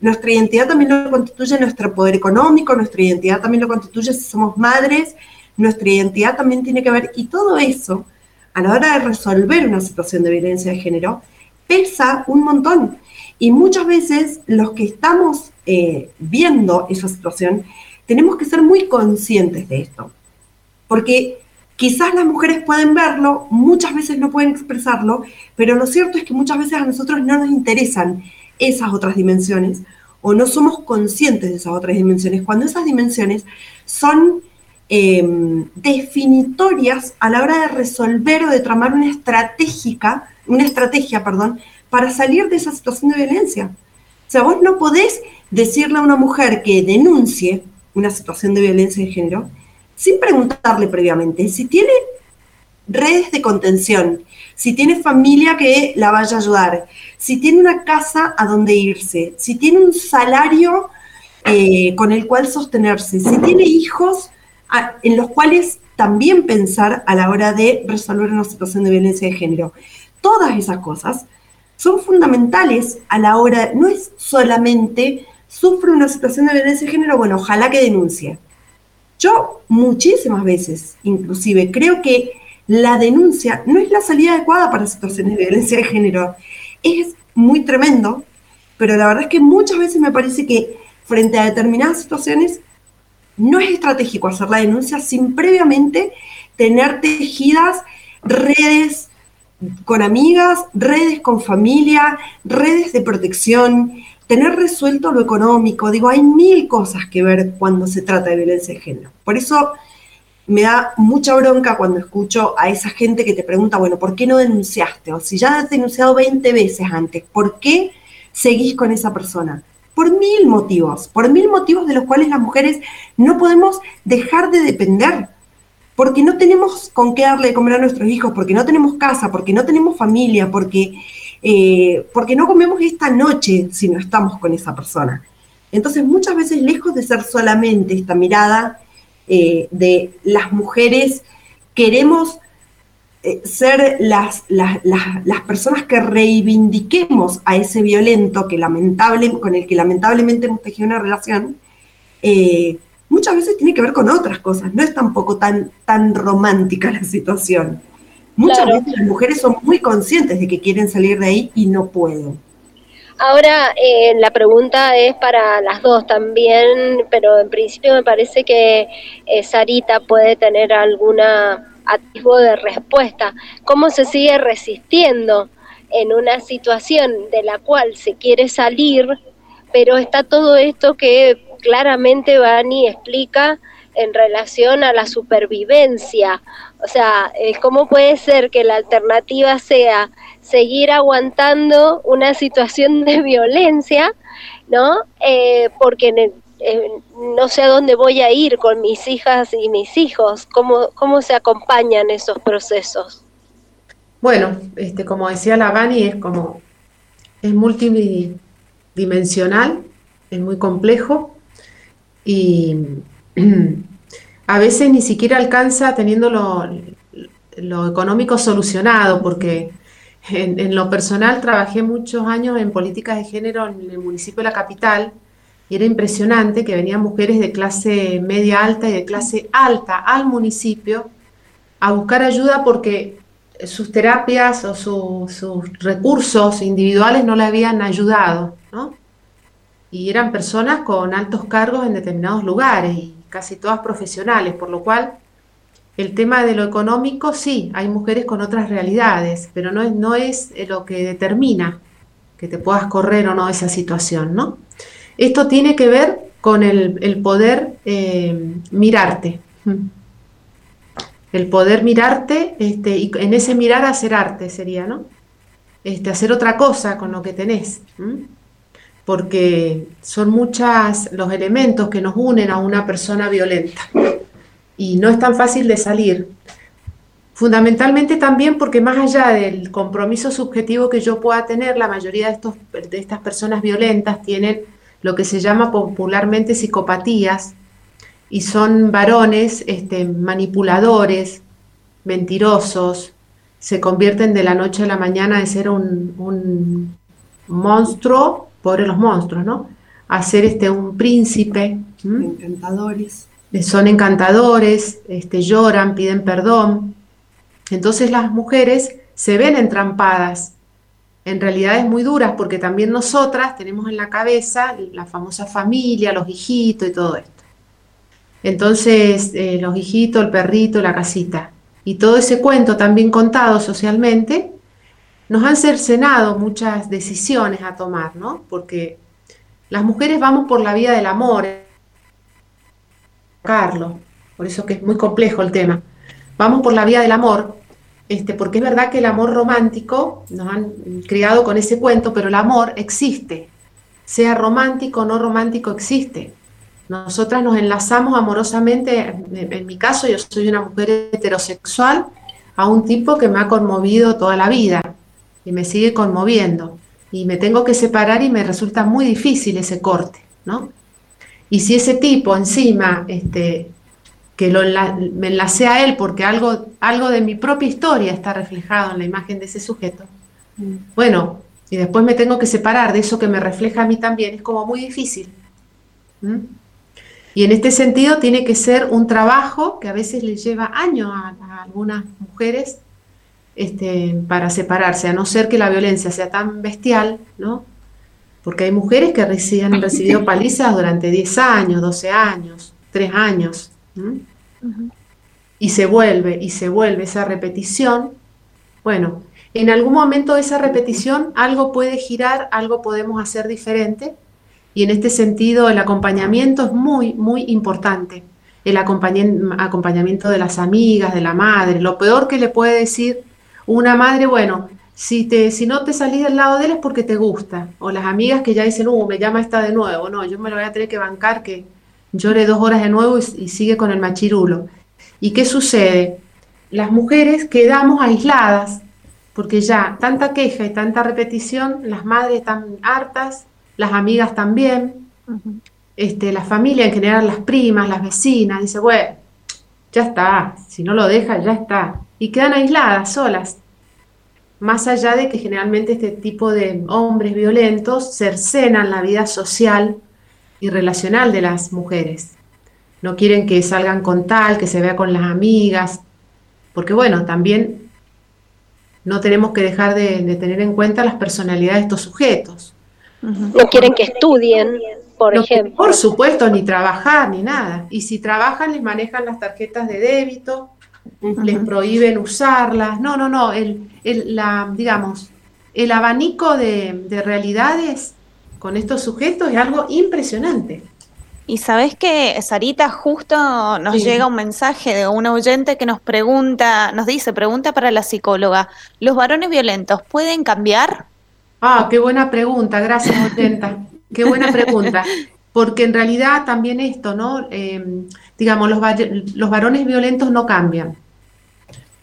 nuestra identidad también lo constituye nuestro poder económico, nuestra identidad también lo constituye si somos madres, nuestra identidad también tiene que ver, y todo eso, a la hora de resolver una situación de violencia de género, un montón. Y muchas veces los que estamos eh, viendo esa situación, tenemos que ser muy conscientes de esto. Porque quizás las mujeres pueden verlo, muchas veces no pueden expresarlo, pero lo cierto es que muchas veces a nosotros no nos interesan esas otras dimensiones o no somos conscientes de esas otras dimensiones, cuando esas dimensiones son em, definitorias a la hora de resolver o de tramar una estratégica, una estrategia, perdón, para salir de esa situación de violencia. O sea, vos no podés decirle a una mujer que denuncie una situación de violencia de género sin preguntarle previamente si tiene redes de contención, si tiene familia que la vaya a ayudar, si tiene una casa a donde irse, si tiene un salario eh, con el cual sostenerse, si tiene hijos en los cuales también pensar a la hora de resolver una situación de violencia de género. Todas esas cosas son fundamentales a la hora, no es solamente sufre una situación de violencia de género, bueno, ojalá que denuncie. Yo muchísimas veces, inclusive, creo que la denuncia no es la salida adecuada para situaciones de violencia de género. Es muy tremendo, pero la verdad es que muchas veces me parece que frente a determinadas situaciones no es estratégico hacer la denuncia sin previamente tener tejidas redes con amigas, redes con familia, redes de protección, tener resuelto lo económico. Digo, hay mil cosas que ver cuando se trata de violencia de género. Por eso me da mucha bronca cuando escucho a esa gente que te pregunta, bueno, ¿por qué no denunciaste? O si ya has denunciado 20 veces antes, ¿por qué seguís con esa persona? Por mil motivos, por mil motivos de los cuales las mujeres no podemos dejar de depender, porque no tenemos con qué darle de comer a nuestros hijos, porque no tenemos casa, porque no tenemos familia, porque, eh, porque no comemos esta noche si no estamos con esa persona. Entonces, muchas veces, lejos de ser solamente esta mirada eh, de las mujeres, queremos eh, ser las, las, personas que reivindiquemos a ese violento que lamentable, con el que lamentablemente hemos tejido una relación, muchas veces tiene que ver con otras cosas, no es tampoco tan, tan romántica la situación. Muchas veces las mujeres son muy conscientes de que quieren salir de ahí y no pueden. Ahora, eh, la pregunta es para las dos también, pero en principio me parece que eh, Sarita puede tener alguna atisbo de respuesta. ¿Cómo se sigue resistiendo en una situación de la cual se quiere salir, pero está todo esto que claramente Bani explica en relación a la supervivencia? O sea, eh, ¿cómo puede ser que la alternativa sea seguir aguantando una situación de violencia, ¿no? Eh, porque eh, no sé a dónde voy a ir con mis hijas y mis hijos, cómo, cómo se acompañan esos procesos. Bueno, este, como decía la Vani, es como, es multidimensional, es muy complejo y a veces ni siquiera alcanza teniendo lo, lo económico solucionado, porque en, lo personal trabajé muchos años en políticas de género en el municipio de la capital y era impresionante que venían mujeres de clase media alta y de clase alta al municipio a buscar ayuda porque sus terapias o sus recursos individuales no le habían ayudado, ¿no? Y eran personas con altos cargos en determinados lugares y casi todas profesionales, por lo cual el tema de lo económico, sí, hay mujeres con otras realidades, pero no es, no es eh, lo que determina que te puedas correr o no esa situación, ¿no? Esto tiene que ver con el, poder eh, mirarte. El poder mirarte este, y en ese mirar hacer arte sería, ¿no? Este, hacer otra cosa con lo que tenés. Porque son muchas los elementos que nos unen a una persona violenta y no es tan fácil de salir. Fundamentalmente también porque más allá del compromiso subjetivo que yo pueda tener, la mayoría de, estos, de estas personas violentas tienen lo que se llama popularmente psicopatías y son varones este, manipuladores, mentirosos, se convierten de la noche a la mañana de ser un, un monstruo, pobre los monstruos, ¿no? a ser este, un príncipe. ¿m? Encantadores. Son encantadores, este, lloran, piden perdón. Entonces las mujeres se ven entrampadas en realidades muy duras porque también nosotras tenemos en la cabeza la famosa familia, los hijitos y todo esto. Entonces, eh, los hijitos, el perrito, la casita. Y todo ese cuento también contado socialmente, nos han cercenado muchas decisiones a tomar, ¿no? Porque las mujeres vamos por la vía del amor, Carlos, por eso que es muy complejo el tema. Vamos por la vía del amor, este, porque es verdad que el amor romántico, nos han criado con ese cuento, pero el amor existe, sea romántico o no romántico, existe. Nosotras nos enlazamos amorosamente, en, en mi caso yo soy una mujer heterosexual, a un tipo que me ha conmovido toda la vida y me sigue conmoviendo. Y me tengo que separar y me resulta muy difícil ese corte, ¿no? Y si ese tipo encima, este, que lo enla- me enlacé a él porque algo, algo de mi propia historia está reflejado en la imagen de ese sujeto, bueno, y después me tengo que separar de eso que me refleja a mí también, es como muy difícil. ¿Mm? Y en este sentido tiene que ser un trabajo que a veces le lleva años a, a algunas mujeres este, para separarse, a no ser que la violencia sea tan bestial, ¿no? Porque hay mujeres que han recibido palizas durante 10 años, 12 años, 3 años. Y se vuelve, y se vuelve esa repetición. Bueno, en algún momento de esa repetición algo puede girar, algo podemos hacer diferente. Y en este sentido el acompañamiento es muy, muy importante. El acompañamiento de las amigas, de la madre. Lo peor que le puede decir una madre, bueno, si, te, si no te salís del lado de él es porque te gusta. O las amigas que ya dicen, uh, me llama esta de nuevo. No, yo me lo voy a tener que bancar que llore dos horas de nuevo y, y sigue con el machirulo. ¿Y qué sucede? Las mujeres quedamos aisladas porque ya tanta queja y tanta repetición, las madres están hartas, las amigas también, este, la familia en general, las primas, las vecinas, dice, bueno, ya está, si no lo deja, ya está. Y quedan aisladas, solas. Más allá de que generalmente este tipo de hombres violentos cercenan la vida social y relacional de las mujeres. No quieren que salgan con tal, que se vea con las amigas, porque bueno, también no tenemos que dejar de, de tener en cuenta las personalidades de estos sujetos. No quieren que estudien, por No, ejemplo. Por supuesto, ni trabajar ni nada. Y si trabajan, les manejan las tarjetas de débito, les prohíben usarlas. No, no, no. El, el- la, digamos, el abanico de, de realidades con estos sujetos es algo impresionante. Y sabes que, Sarita, justo nos Sí. llega un mensaje de un oyente que nos pregunta, nos dice, pregunta para la psicóloga, ¿los varones violentos pueden cambiar? Ah, qué buena pregunta, gracias, Otenta. Qué buena pregunta. Porque en realidad también esto, ¿no? Eh, digamos, los, los varones violentos no cambian.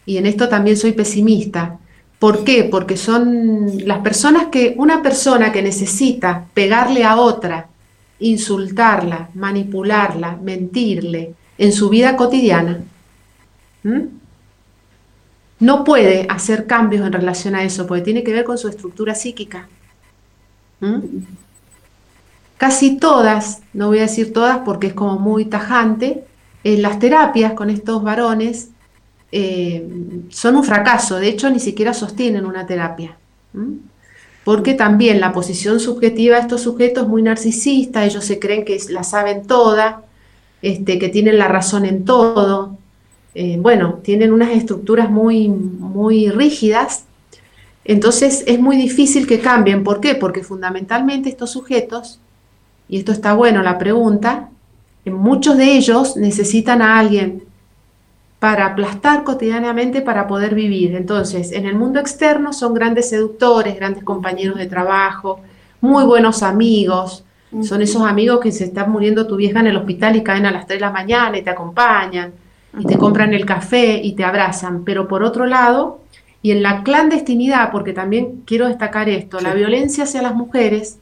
Y en esto también soy pesimista. ¿Por qué? Porque son las personas que, una persona que necesita pegarle a otra, insultarla, manipularla, mentirle en su vida cotidiana, no puede hacer cambios en relación a eso, porque tiene que ver con su estructura psíquica. Casi todas, no voy a decir todas porque es como muy tajante, en las terapias con estos varones eh, son un fracaso, de hecho ni siquiera sostienen una terapia. Porque también la posición subjetiva de estos sujetos es muy narcisista, ellos se creen que la saben toda, este, que tienen la razón en todo, eh, bueno, tienen unas estructuras muy, muy rígidas, entonces es muy difícil que cambien. ¿Por qué? Porque fundamentalmente estos sujetos, y esto está bueno la pregunta, muchos de ellos necesitan a alguien para aplastar cotidianamente para poder vivir. Entonces, en el mundo externo son grandes seductores, grandes compañeros de trabajo, muy buenos amigos, son esos amigos que se está muriendo tu vieja en el hospital y caen a las 3 de la mañana y te acompañan y te compran el café y te abrazan. Pero por otro lado, y en la clandestinidad, porque también quiero destacar esto, la violencia hacia las mujeres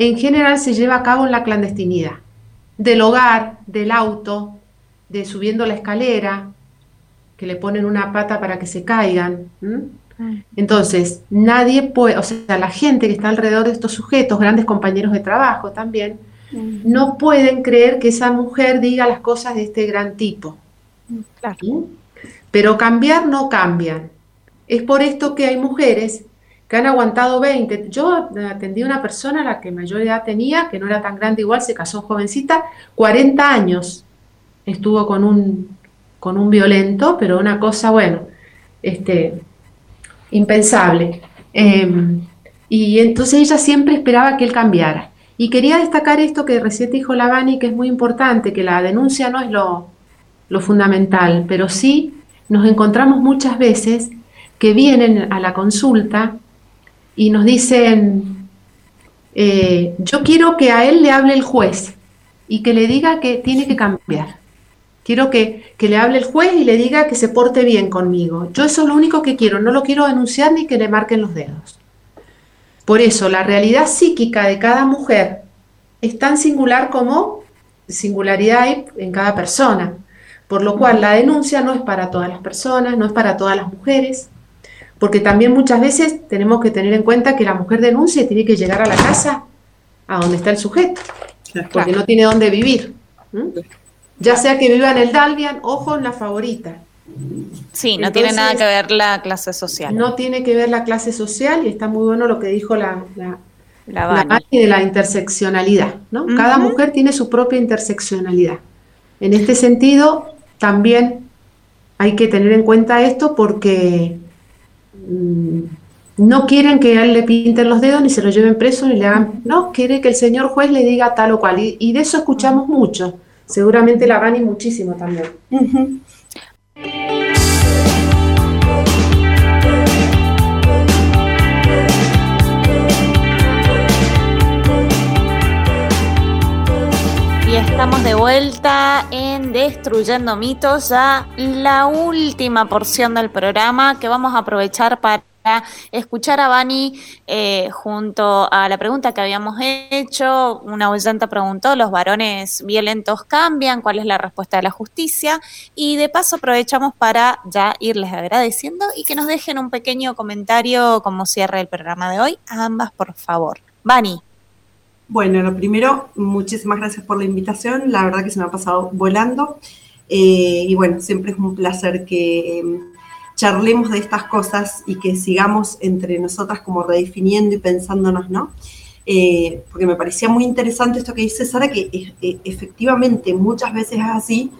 en general se lleva a cabo en la clandestinidad, del hogar, del auto, de subiendo la escalera, que le ponen una pata para que se caigan. Entonces, nadie puede, o sea, la gente que está alrededor de estos sujetos, grandes compañeros de trabajo también, no pueden creer que esa mujer diga las cosas de este gran tipo. ¿Sí? Pero cambiar no cambian. Es por esto que hay mujeres que han aguantado 20. Yo atendí a una persona, la que mayor edad tenía, que no era tan grande igual, se casó jovencita, 40 años estuvo con un, con un violento, pero una cosa, bueno, este, impensable. Em, y entonces ella siempre esperaba que él cambiara. Y quería destacar esto que recién dijo Lavani, que es muy importante, que la denuncia no es lo, lo fundamental, pero sí nos encontramos muchas veces que vienen a la consulta y nos dicen, eh, yo quiero que a él le hable el juez y que le diga que tiene que cambiar. Quiero que, que, le hable el juez y le diga que se porte bien conmigo. Yo eso es lo único que quiero, no lo quiero denunciar ni que le marquen los dedos. Por eso la realidad psíquica de cada mujer es tan singular como singularidad hay en cada persona. Por lo cual la denuncia no es para todas las personas, no es para todas las mujeres, porque también muchas veces tenemos que tener en cuenta que la mujer denuncia y tiene que llegar a la casa a donde está el sujeto, porque no tiene dónde vivir. Ya sea que viva en el Dalvian, ojo en la favorita. Sí, no tiene nada que ver la clase social. No tiene que ver la clase social y está muy bueno lo que dijo la, la, la, de la interseccionalidad. ¿no? Cada mujer tiene su propia interseccionalidad. En este sentido, también hay que tener en cuenta esto porque no quieren que a él le pinten los dedos ni se lo lleven preso ni le hagan, no, quiere que el señor juez le diga tal o cual. Y, de eso escuchamos mucho. Seguramente la van y muchísimo también. Estamos de vuelta en Destruyendo Mitos, ya la última porción del programa que vamos a aprovechar para escuchar a Bani eh, junto a la pregunta que habíamos hecho. Una oyente preguntó, ¿los varones violentos cambian? ¿Cuál es la respuesta de la justicia? Y de paso aprovechamos para ya irles agradeciendo y que nos dejen un pequeño comentario como cierre el programa de hoy. Ambas, por favor. Bani. Bueno, lo primero, muchísimas gracias por la invitación. La verdad que se me ha pasado volando. Eh, y bueno, siempre es un placer que em, charlemos de estas cosas y que sigamos entre nosotras como redefiniendo y pensándonos, ¿no? Eh, porque me parecía muy interesante esto que dice Sara, que e, efectivamente muchas veces es así.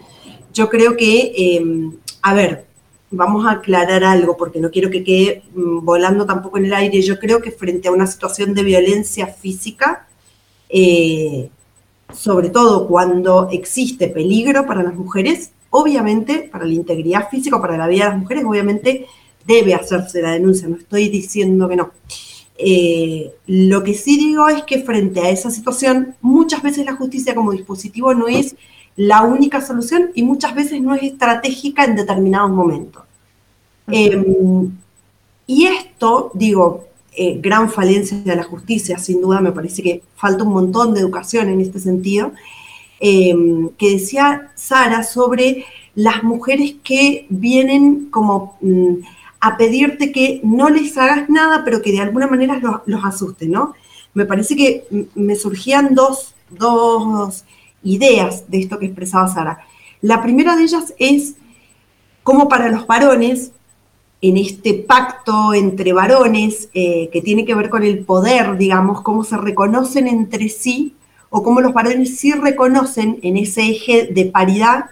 Yo creo que, em, a ver, vamos a aclarar algo, porque no quiero que quede mm, volando tampoco en el aire. Yo creo que frente a una situación de violencia física, eh, sobre todo cuando existe peligro para las mujeres, obviamente para la integridad física, para la vida de las mujeres, obviamente debe hacerse la denuncia, no estoy diciendo que no. Eh, lo que sí digo es que frente a esa situación, muchas veces la justicia como dispositivo no es la única solución y muchas veces no es estratégica en determinados momentos. Em, y esto, digo, eh, gran falencia de la justicia, sin duda, me parece que falta un montón de educación en este sentido, eh, que decía Sara sobre las mujeres que vienen como mm, a pedirte que no les hagas nada, pero que de alguna manera los, los asuste, ¿no? Me parece que me surgían dos, dos ideas de esto que expresaba Sara. La primera de ellas es cómo para los varones en este pacto entre varones eh, que tiene que ver con el poder, digamos, cómo se reconocen entre sí o cómo los varones sí reconocen en ese eje de paridad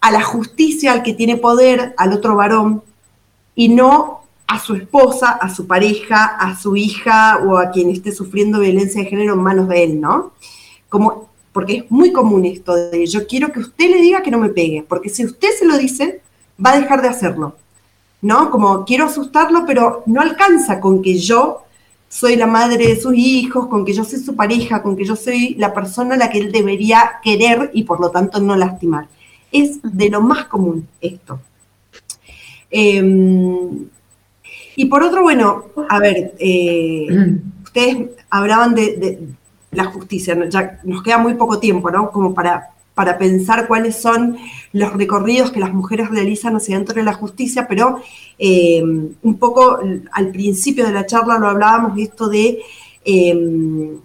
a la justicia, al que tiene poder, al otro varón, y no a su esposa, a su pareja, a su hija o a quien esté sufriendo violencia de género en manos de él, ¿no? Como, porque es muy común esto de yo quiero que usted le diga que no me pegue, porque si usted se lo dice, va a dejar de hacerlo. ¿No? Como quiero asustarlo, pero no alcanza con que yo soy la madre de sus hijos, con que yo soy su pareja, con que yo soy la persona a la que él debería querer y por lo tanto no lastimar. Es de lo más común esto. Em, y por otro, bueno, a ver, eh, ustedes hablaban de, la justicia, ya nos queda muy poco tiempo, ¿no? Como para para pensar cuáles son los recorridos que las mujeres realizan hacia dentro de la justicia, pero eh, un poco al principio de la charla lo hablábamos, esto de eh,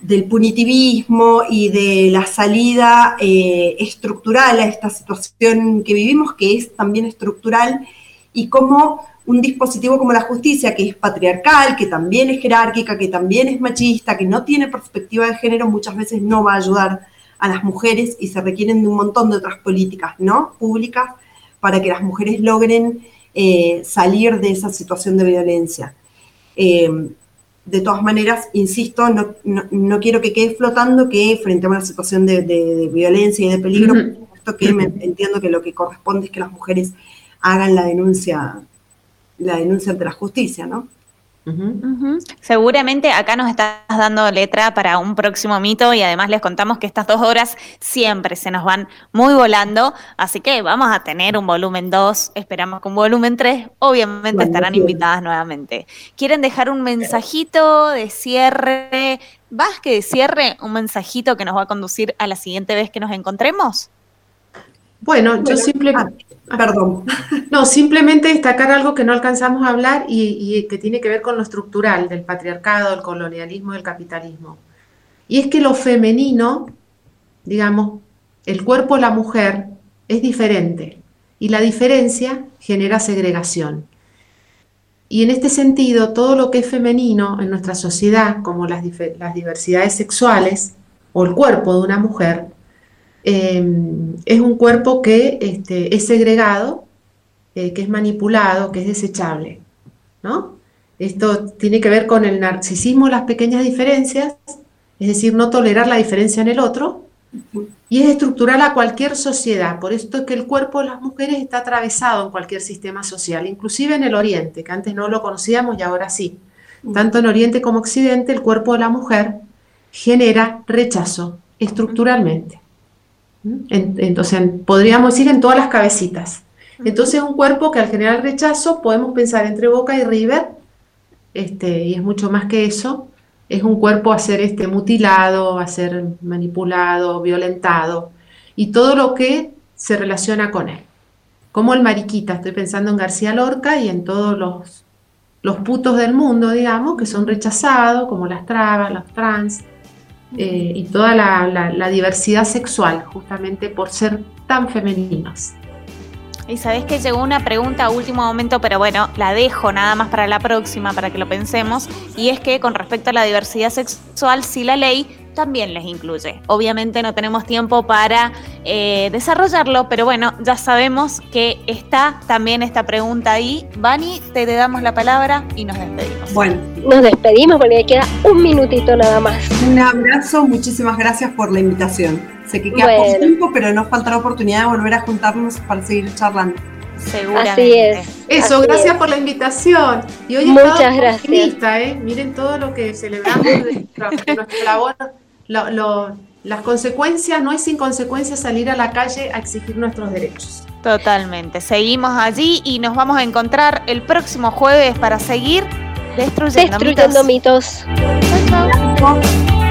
del punitivismo y de la salida eh, estructural a esta situación que vivimos, que es también estructural, y cómo un dispositivo como la justicia, que es patriarcal, que también es jerárquica, que también es machista, que no tiene perspectiva de género, muchas veces no va a ayudar a las mujeres y se requieren de un montón de otras políticas, ¿no? Públicas para que las mujeres logren eh, salir de esa situación de violencia. Eh, de todas maneras, insisto, no, quiero que quede flotando que frente a una situación de, violencia y de peligro, esto que entiendo que lo que corresponde es que las mujeres hagan la denuncia, la denuncia ante la justicia, ¿no? Seguramente acá nos estás dando letra para un próximo mito y además les contamos que estas dos horas siempre se nos van muy volando, así que vamos a tener un volumen 2, esperamos que un volumen 3, obviamente estarán invitadas nuevamente. ¿Quieren dejar un mensajito de cierre? ¿Vas que de cierre un mensajito que nos va a conducir a la siguiente vez que nos encontremos? Bueno, yo simplemente... Ah, perdón. No, simplemente destacar algo que no alcanzamos a hablar y, que tiene que ver con lo estructural del patriarcado, del colonialismo, del capitalismo. Y es que lo femenino, digamos, el cuerpo de la mujer es diferente y la diferencia genera segregación. Y en este sentido, todo lo que es femenino en nuestra sociedad, como las, las diversidades sexuales o el cuerpo de una mujer, Em, es un cuerpo que este, es segregado, eh, que es manipulado, que es desechable. ¿no? Esto tiene que ver con el narcisismo, las pequeñas diferencias, es decir, no tolerar la diferencia en el otro, y es estructural a cualquier sociedad. Por esto es que el cuerpo de las mujeres está atravesado en cualquier sistema social, inclusive en el Oriente, que antes no lo conocíamos y ahora sí. Tanto en Oriente como Occidente, el cuerpo de la mujer genera rechazo estructuralmente. Entonces, podríamos decir en todas las cabecitas. Entonces, un cuerpo que al generar rechazo podemos pensar entre Boca y River, este, y es mucho más que eso, es un cuerpo a ser este, mutilado, a ser manipulado, violentado, y todo lo que se relaciona con él. Como el mariquita, estoy pensando en García Lorca y en todos los, los putos del mundo, digamos, que son rechazados, como las trabas, las trans, eh, y toda la, diversidad sexual, justamente por ser tan femeninas. Y sabés que llegó una pregunta a último momento, pero bueno, la dejo nada más para la próxima, para que lo pensemos, y es que con respecto a la diversidad sexual, si la ley también les incluye. Obviamente no tenemos tiempo para eh, desarrollarlo, pero bueno, ya sabemos que está también esta pregunta ahí. Vani, te, damos la palabra y nos despedimos. Bueno, nos despedimos porque queda un minutito nada más. Un abrazo, muchísimas gracias por la invitación. Sé que queda poco tiempo, pero nos falta la oportunidad de volver a juntarnos para seguir charlando. Seguramente. Así es. Eso, gracias por la invitación. Y hoy Muchas gracias. ¿eh? Miren todo lo que celebramos de nuestra labor las consecuencias, no es sin consecuencias salir a la calle a exigir nuestros derechos. Totalmente. Seguimos allí y nos vamos a encontrar el próximo jueves para seguir destruyendo, destruyendo mitos. mitos.